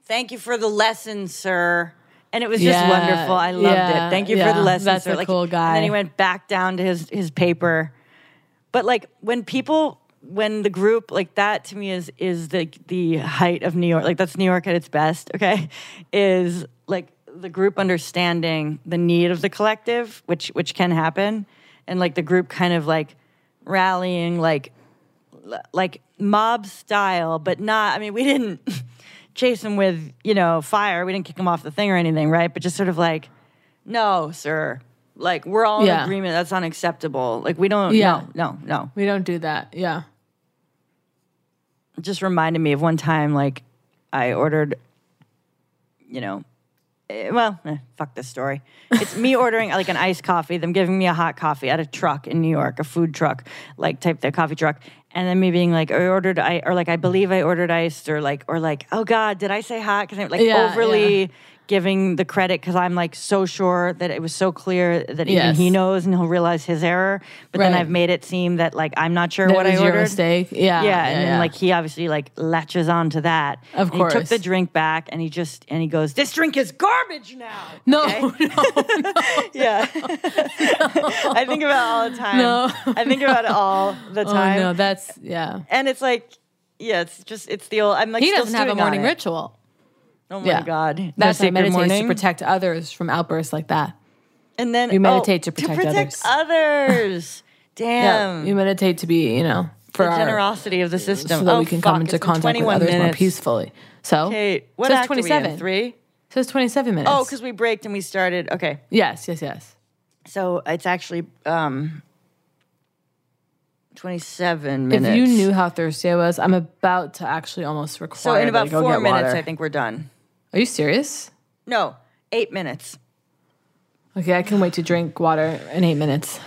"Thank you for the lesson, sir." And it was just Yeah, wonderful. I loved yeah, it. Thank you for the lesson, That's sir. a cool guy. And then he went back down to his his paper. But like when people when the group like that to me is is the the height of New York. Like that's New York at its best, okay? Is like the group understanding the need of the collective, which which can happen, and like the group kind of like rallying like like mob style, but not I mean, we didn't chase him with, you know, fire. We didn't kick him off the thing or anything, right? But just sort of like, no, sir. Like we're all in Yeah. agreement that's unacceptable. Like we don't. Yeah. No, no, no. We don't do that. Yeah. Just reminded me of one time. Like I ordered, you know, eh, well, eh, fuck this story. It's me ordering like an iced coffee, them giving me a hot coffee at a truck in New York, a food truck, like type the coffee truck, and then me being like, I ordered, I or like I believe I ordered iced, or like, or like, oh god, did I say hot? Because I'm like Yeah, overly. yeah. Giving the credit because I'm like so sure that it was so clear that even Yes. he knows and he'll realize his error. But then I've made it seem that like I'm not sure That what I your ordered. mistake. Yeah, yeah, yeah, and then like he obviously like latches onto that. Of And he took the drink back and he just and he goes, "This drink is garbage now." No, yeah. I think about it all the time. No. I think about it all the Oh, time. no, that's yeah. and it's like, yeah, it's just it's the old. I'm like he doesn't have a morning ritual. Oh my Yeah. god, No That's why I sacred meditate to protect others from outbursts like that. And then You meditate oh, to protect others. others. Yeah, Damn. you meditate to be, you know, for the our, generosity of the system. so that oh, we can come into contact with 21 others more peacefully. So, Okay, what says act are we in? 27. Three. says 27 minutes. Oh, because we braked and we started. Okay. yes, yes, yes. So it's actually um 27 minutes. If you knew how thirsty I was, I'm about to actually almost require. So in about go four minutes, water. I think we're done. Are you serious? No, eight minutes. Okay, I can wait to drink water in eight minutes.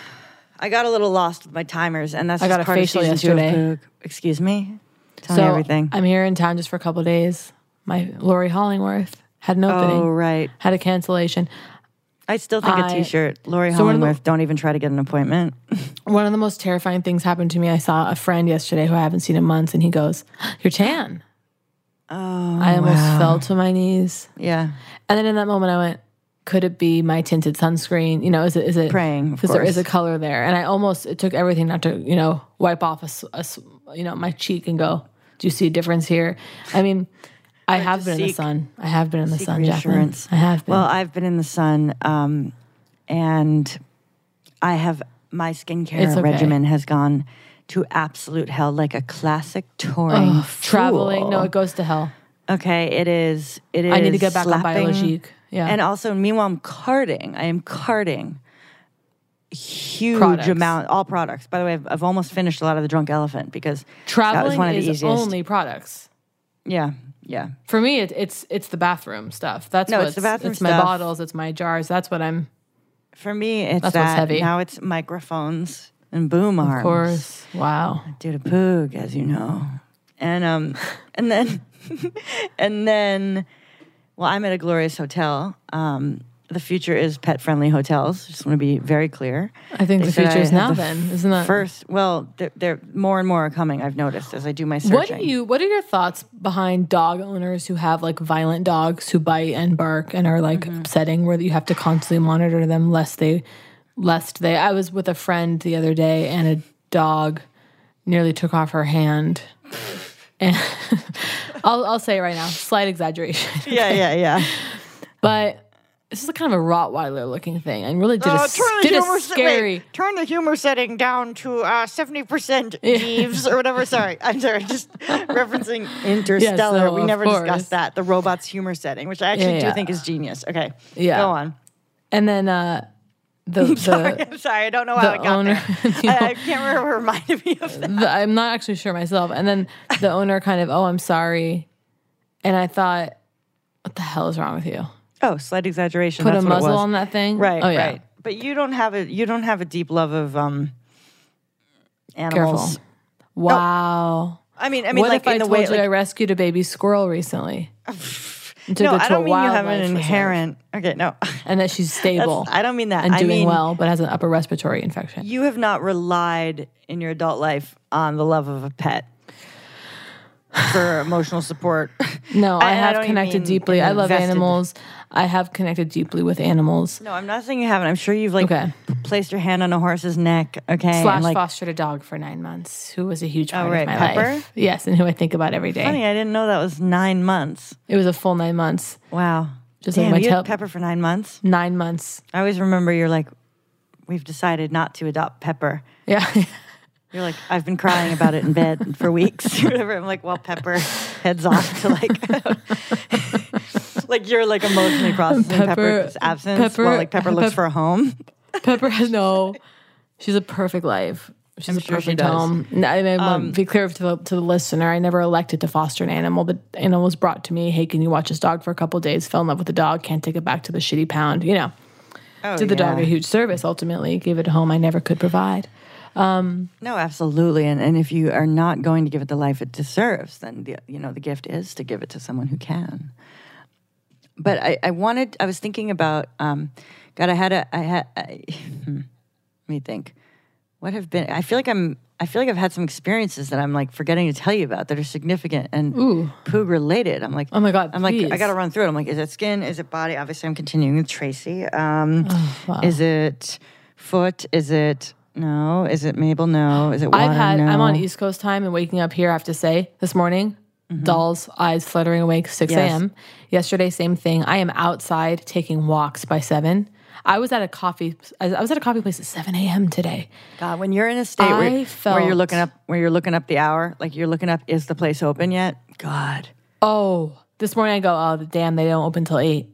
I got a little lost with my timers, and that's I got a facial season two of yesterday. Excuse me. Tell so me everything. I'm here in town just for a couple days. My Lori Hollingworth had an opening. Oh, right. Had a cancellation. I still think a I- T-shirt. Lori So of the- Hollingworth. Don't even try to get an appointment. One of the most terrifying things happened to me. I saw a friend yesterday who I haven't seen in months, and he goes, "You're tan." Oh, I almost wow. fell to my knees. Yeah. And then in that moment, I went, "Could it be my tinted sunscreen? You know, is it is it Praying, because there is a color there?" And I almost it took everything not to you know wipe off a, s- a you know my cheek and go, "Do you see a difference here?" I mean, I have been in the sun. I have been in the sun, Jacqueline. I have been. Well, I've been in the sun, um, and I have my skincare okay. regimen has gone to absolute hell, like a classic touring Ugh, traveling. No, it goes to hell. Okay, it is. It is. I need to get back on slapping. Biologique. Yeah. and also meanwhile, I'm carting. I am carting huge Products. amount all products. By the way, I've, I've almost finished a lot of the Drunk Elephant because that was Traveling one of the is easiest. only products. yeah, yeah. For me, it, it's it's the bathroom stuff. That's No, what's, it's the bathroom It's my stuff. bottles. It's my jars. That's what I'm. For me, it's that. heavy. Now it's microphones and boom arms. Of course. Wow. did a poog, as you know. And um and then and then well, I'm at a glorious hotel. Um the future is pet friendly hotels. Just want to be very clear. I think They the future is now. the Then isn't that First, well, they're, they're more and more are coming. I've noticed as I do my searching. What do you? What are your thoughts behind dog owners who have like violent dogs who bite and bark and are like Mm-hmm. upsetting, where you have to constantly monitor them lest they, lest they. I was with a friend the other day and a dog nearly took off her hand, and I'll I'll say it right now, slight exaggeration. Yeah, yeah, yeah. but this is kind of a Rottweiler looking thing, and really did a, Uh, s- turn the did a humor se- scary. wait, turn the humor setting down to uh, seventy percent Jeeves or whatever. Sorry, I'm sorry. Just referencing Interstellar. no, we never course. discussed that. The robot's humor setting, which I actually Yeah, do think is genius. Okay, Yeah. go on. And then uh, the the, sorry, I'm sorry. I don't know how the it got owner- there. I, I can't remember reminded me of that. the, I'm not actually sure myself. And then the owner kind of, oh, I'm sorry. And I thought, what the hell is wrong with you? Oh, slight exaggeration. Put That's a muzzle on that thing? Right, Oh, yeah. right. But you don't have a you don't have a deep love of um animals. Careful. Wow. I mean, I mean, what like if I the told way, you like- I rescued a baby squirrel recently? No, I a don't mean you have an reserve. inherent. Okay, no, And that she's stable. I don't mean that. And I doing mean- well, but has an upper respiratory infection. you have not relied in your adult life on the love of a pet for emotional support. No, I, I have don't connected deeply. I love invested. animals. I have connected deeply with animals. No, I'm not saying you haven't. I'm sure you've like Okay. placed your hand on a horse's neck. Okay, Slash and, like, fostered a dog for nine months who was a huge oh, part Oh, right, of my Pepper? life. Yes, and who I think about every day. Funny, I didn't know that was nine months. It was a full nine months. Wow, Just Damn, like my you tail- had Pepper for nine months. Nine months. I always remember you're like, we've decided not to adopt Pepper. Yeah. You're like, I've been crying about it in bed for weeks. or whatever. I'm like, well, Pepper heads off to like, like you're like emotionally processing Pepper, Pepper- Pepper's absence Pepper- while like Pepper looks for a home. Pepper has no. She's a perfect life. She's I'm a sure she perfect does. home. And I, I want Um, to be clear to the, to the listener. I never elected to foster an animal. The animal was brought to me. Hey, can you watch this dog for a couple days? Fell in love with the dog. Can't take it back to the shitty pound. You know, Oh, did the dog a huge service. Ultimately, gave it a home I never could provide. Um, No, absolutely. And and if you are not going to give it the life it deserves, then the you know the gift is to give it to someone who can. But I, I wanted. I was thinking about. Um, God, I had a. I had. I, hmm, let me think. What have been? I feel like I'm. I feel like I've had some experiences that I'm like forgetting to tell you about that are significant and poog related. I'm like, oh my god, I'm like, I got to run through it. I'm like, is it skin? Is it body? Obviously, I'm continuing with Tracy. Um, Oh, wow. Is it foot? Is it no? Is it Mabel? No. Is it water? I've had. I'm on East Coast time and waking up here. I have to say, this morning, dolls, eyes fluttering awake, six Mm-hmm. Yes. a.m. Yesterday, same thing. I am outside taking walks by seven. I was at a coffee. I was at a coffee place at seven a.m. today. God, when you're in a state where, where you're looking up, where you're looking up the hour, like you're looking up, is the place open yet? God, Oh, this morning I go. Oh, damn! They don't open till eight.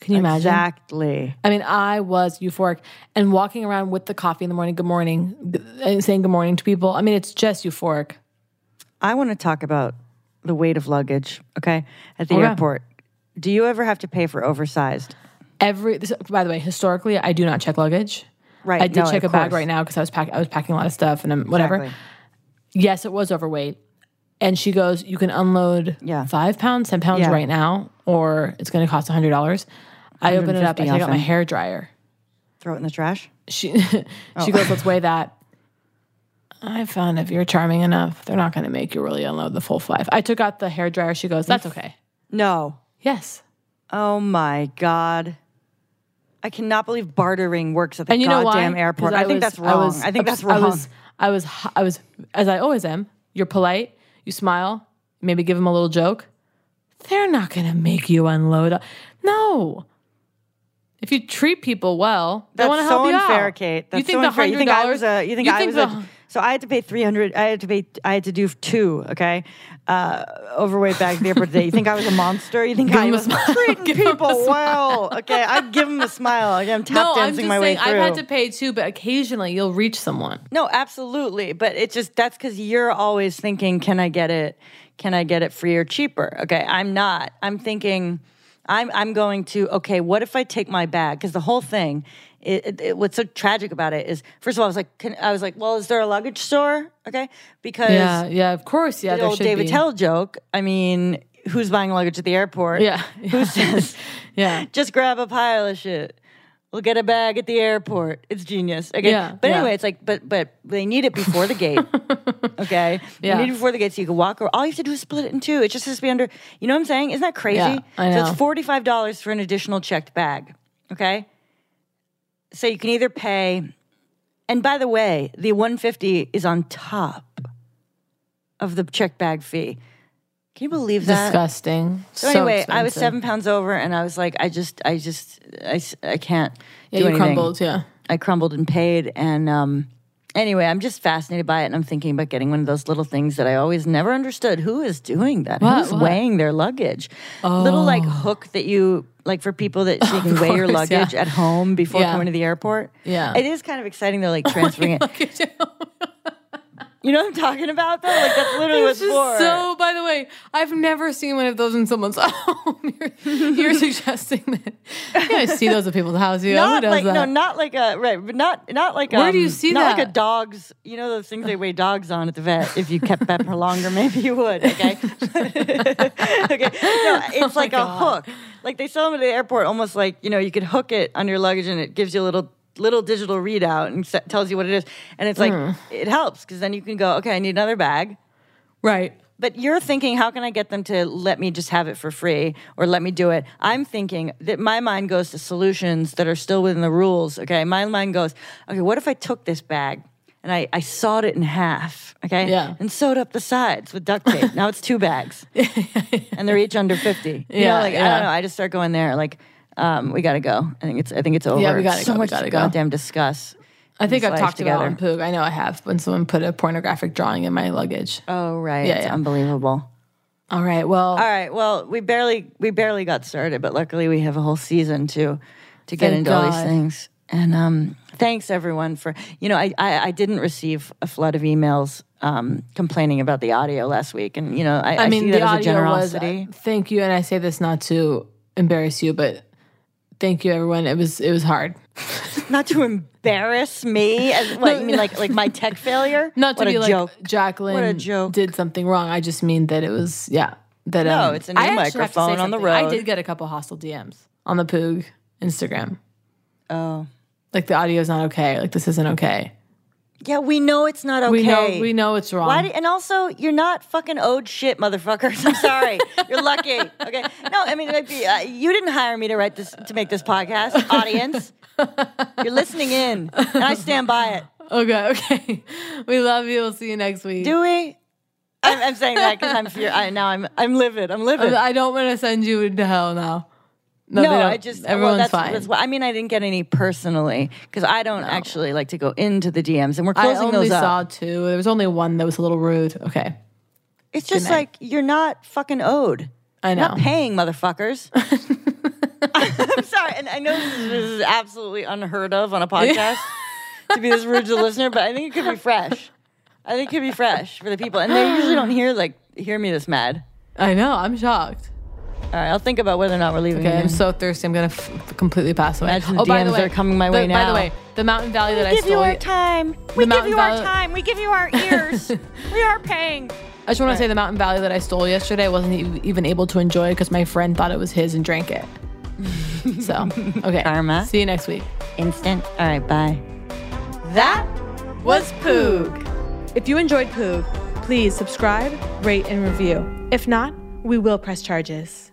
Can you imagine? exactly. I mean, I was euphoric and walking around with the coffee in the morning. Good morning, and saying good morning to people. I mean, it's just euphoric. I want to talk about the weight of luggage. Okay, at the Okay. airport, do you ever have to pay for oversized? Every. This, by the way, historically, I do not check luggage. Right, I did no, check a bag course. right now because I was packing. I was packing a lot of stuff and I'm, whatever. Exactly. Yes, it was overweight. And she goes, "You can unload Yeah. five pounds, ten pounds Yeah. right now, or it's going to cost hundred dollars." I open it up. And I 150 take out my hair dryer. Throw it in the trash. She she Oh. goes, "Let's weigh that." I found if you're charming enough, they're not going to make you really unload the full five. I took out the hair dryer. She goes, "That's okay." No. Yes. Oh my God. I cannot believe bartering works at the And you know why? goddamn airport. 'Cause I, think was- that's wrong. I, was think that's wrong. I was, I was, I was, as I always am. You're polite. You smile. Maybe give them a little joke. They're not going to make you unload. No. If you treat people well, they That's want to so help you unfair, out. Kate. That's you think so the unfair. hundred You think I dollars? was a? You think I was the, a? So I had to pay three hundred. I had to pay. I had to do two. Okay, uh, overweight at the airport today. You think I was a monster? You think Give I was treating Give him a people well? Okay, I'd give them a smile. Okay, I'm tap no, I'm dancing just my way saying through. I've had to pay too, but occasionally you'll reach someone. No, absolutely. But it's just that's because you're always thinking, can I get it? Can I get it free or cheaper? Okay, I'm not. I'm thinking, I'm I'm going to. Okay, what if I take my bag? Because the whole thing, it, it, it- what's so tragic about it is, first of all, I was like, can, I was like, well, is there a luggage store? Okay, because Yeah, yeah, of course, yeah. the old David be. Tell joke. I mean, who's buying luggage at the airport? Yeah, who says, yeah, just grab a pile of shit. We'll get a bag at the airport. It's genius. Okay. Yeah, but yeah. anyway, it's like, but but they need it before the gate. okay. Yeah. Need it before the gate so you can walk. Or all you have to do is split it in two. It just has to be under. You know what I'm saying? Isn't that crazy? Yeah, I So know. it's forty five dollars for an additional checked bag. Okay. So you can either pay, and by the way, the one fifty is on top of the checked bag fee. Can you believe that? Disgusting. So, So anyway, I was seven pounds over, and I was like, I just, I just, I, I can't. Yeah, do you anything. crumbled, yeah. I crumbled and paid, and um, anyway, I'm just fascinated by it, and I'm thinking about getting one of those little things that I always never understood. Who is doing that? What? Who's What? weighing their luggage? Little like Oh. hook that you like for people that so you can Of weigh your course, yeah. luggage at home before Yeah. coming to the airport. Yeah. it is kind of exciting though, like transferring it. You know what I'm talking about though? Like that's literally It's what's for. so. By the way, I've never seen one of those in someone's home. You're, you're suggesting that. I see those at people's houses. Not like that? no, not like a right, but not not like Where do you um, see not like a dog's. You know those things they weigh dogs on at the vet. If you kept that for longer, maybe you would. Okay, okay. No, it's like a Oh hook. Like they sell them at the airport, almost like you know you could hook it on your luggage and it gives you a little little digital readout and se- tells you what it is, and it's like Mm. it helps because then you can go, okay, I need another bag. Right. But you're thinking, how can I get them to let me just have it for free or let me do it? I'm thinking that my mind goes to solutions that are still within the rules. Okay. My mind goes, okay, what if I took this bag and I, I sawed it in half? Okay. Yeah. And sewed up the sides with duct tape. now it's two bags and they're each under 50. You Yeah, know, like, I don't know. I just start going there. Like, um, we got to go. I think it's, I think it's over. Yeah, we gotta so go, we much gotta go. goddamn discuss. I think I've talked about together. on Poog. I know I have when someone put a pornographic drawing in my luggage. Oh, right. Yeah, it's yeah. unbelievable. All right. Well, All right. Well, we barely we barely got started, but luckily we have a whole season to to get into all these things. And um, thanks everyone for you know I, I I didn't receive a flood of emails um, complaining about the audio last week, and you know I, I, I mean, see the that as a audio was. generosity. uh, thank you, and I say this not to embarrass you, but thank you, everyone. It was it was hard. Not to embarrass me, as what you mean, like like my tech failure? Not to what be a like joke. Jacqueline What a joke. did something wrong. I just mean that it was yeah. That No, um, it's a new I actually have microphone on the something. I did get a couple hostile DMs on the Poog Instagram. Oh, Like the audio's not okay. Like this isn't okay. Yeah, we know it's not okay. We know we know it's wrong. Why do, and also, you're not fucking owed shit, motherfuckers. I'm sorry. you're lucky. Okay. No, I mean, like, uh, you didn't hire me to write this to make this podcast, audience. you're listening in, and I stand by it. Okay, okay. We love you. We'll see you next week. Do we? I'm, I'm saying that because I'm fear. I, now I'm I'm livid. I'm livid. I don't want to send you into hell now. No, don't. I just well, everyone's that's, fine. That's I mean, I didn't get any personally because I don't actually like to go into the DMs, and we're I closing only those up. I only saw two. There was only one that was a little rude. Okay. It's just Good night. like you're not fucking owed. I You're know. not paying, motherfuckers. I'm sorry, and I know this is, this is absolutely unheard of on a podcast to be this rude to the listener, but I think it could be fresh. I think it could be fresh for the people, and they usually don't hear like hear me this mad. I know. I'm shocked. All right, I'll think about whether or not we're leaving. Okay, I'm so thirsty. I'm gonna f- completely pass away. Imagine the oh, by the DMs way, are coming my the- way now. By the way, the Mountain Valley that I stole. We give you our time. We give Mountain you our time. We give you our ears. we are paying. I just want to say the Mountain Valley that I stole yesterday. I wasn't even able to enjoy it because my friend thought it was his and drank it. so okay, Karma. See you next week. Instant. All right, bye. That was Poog. If you enjoyed Poog, please subscribe, rate, and review. If not, we will press charges.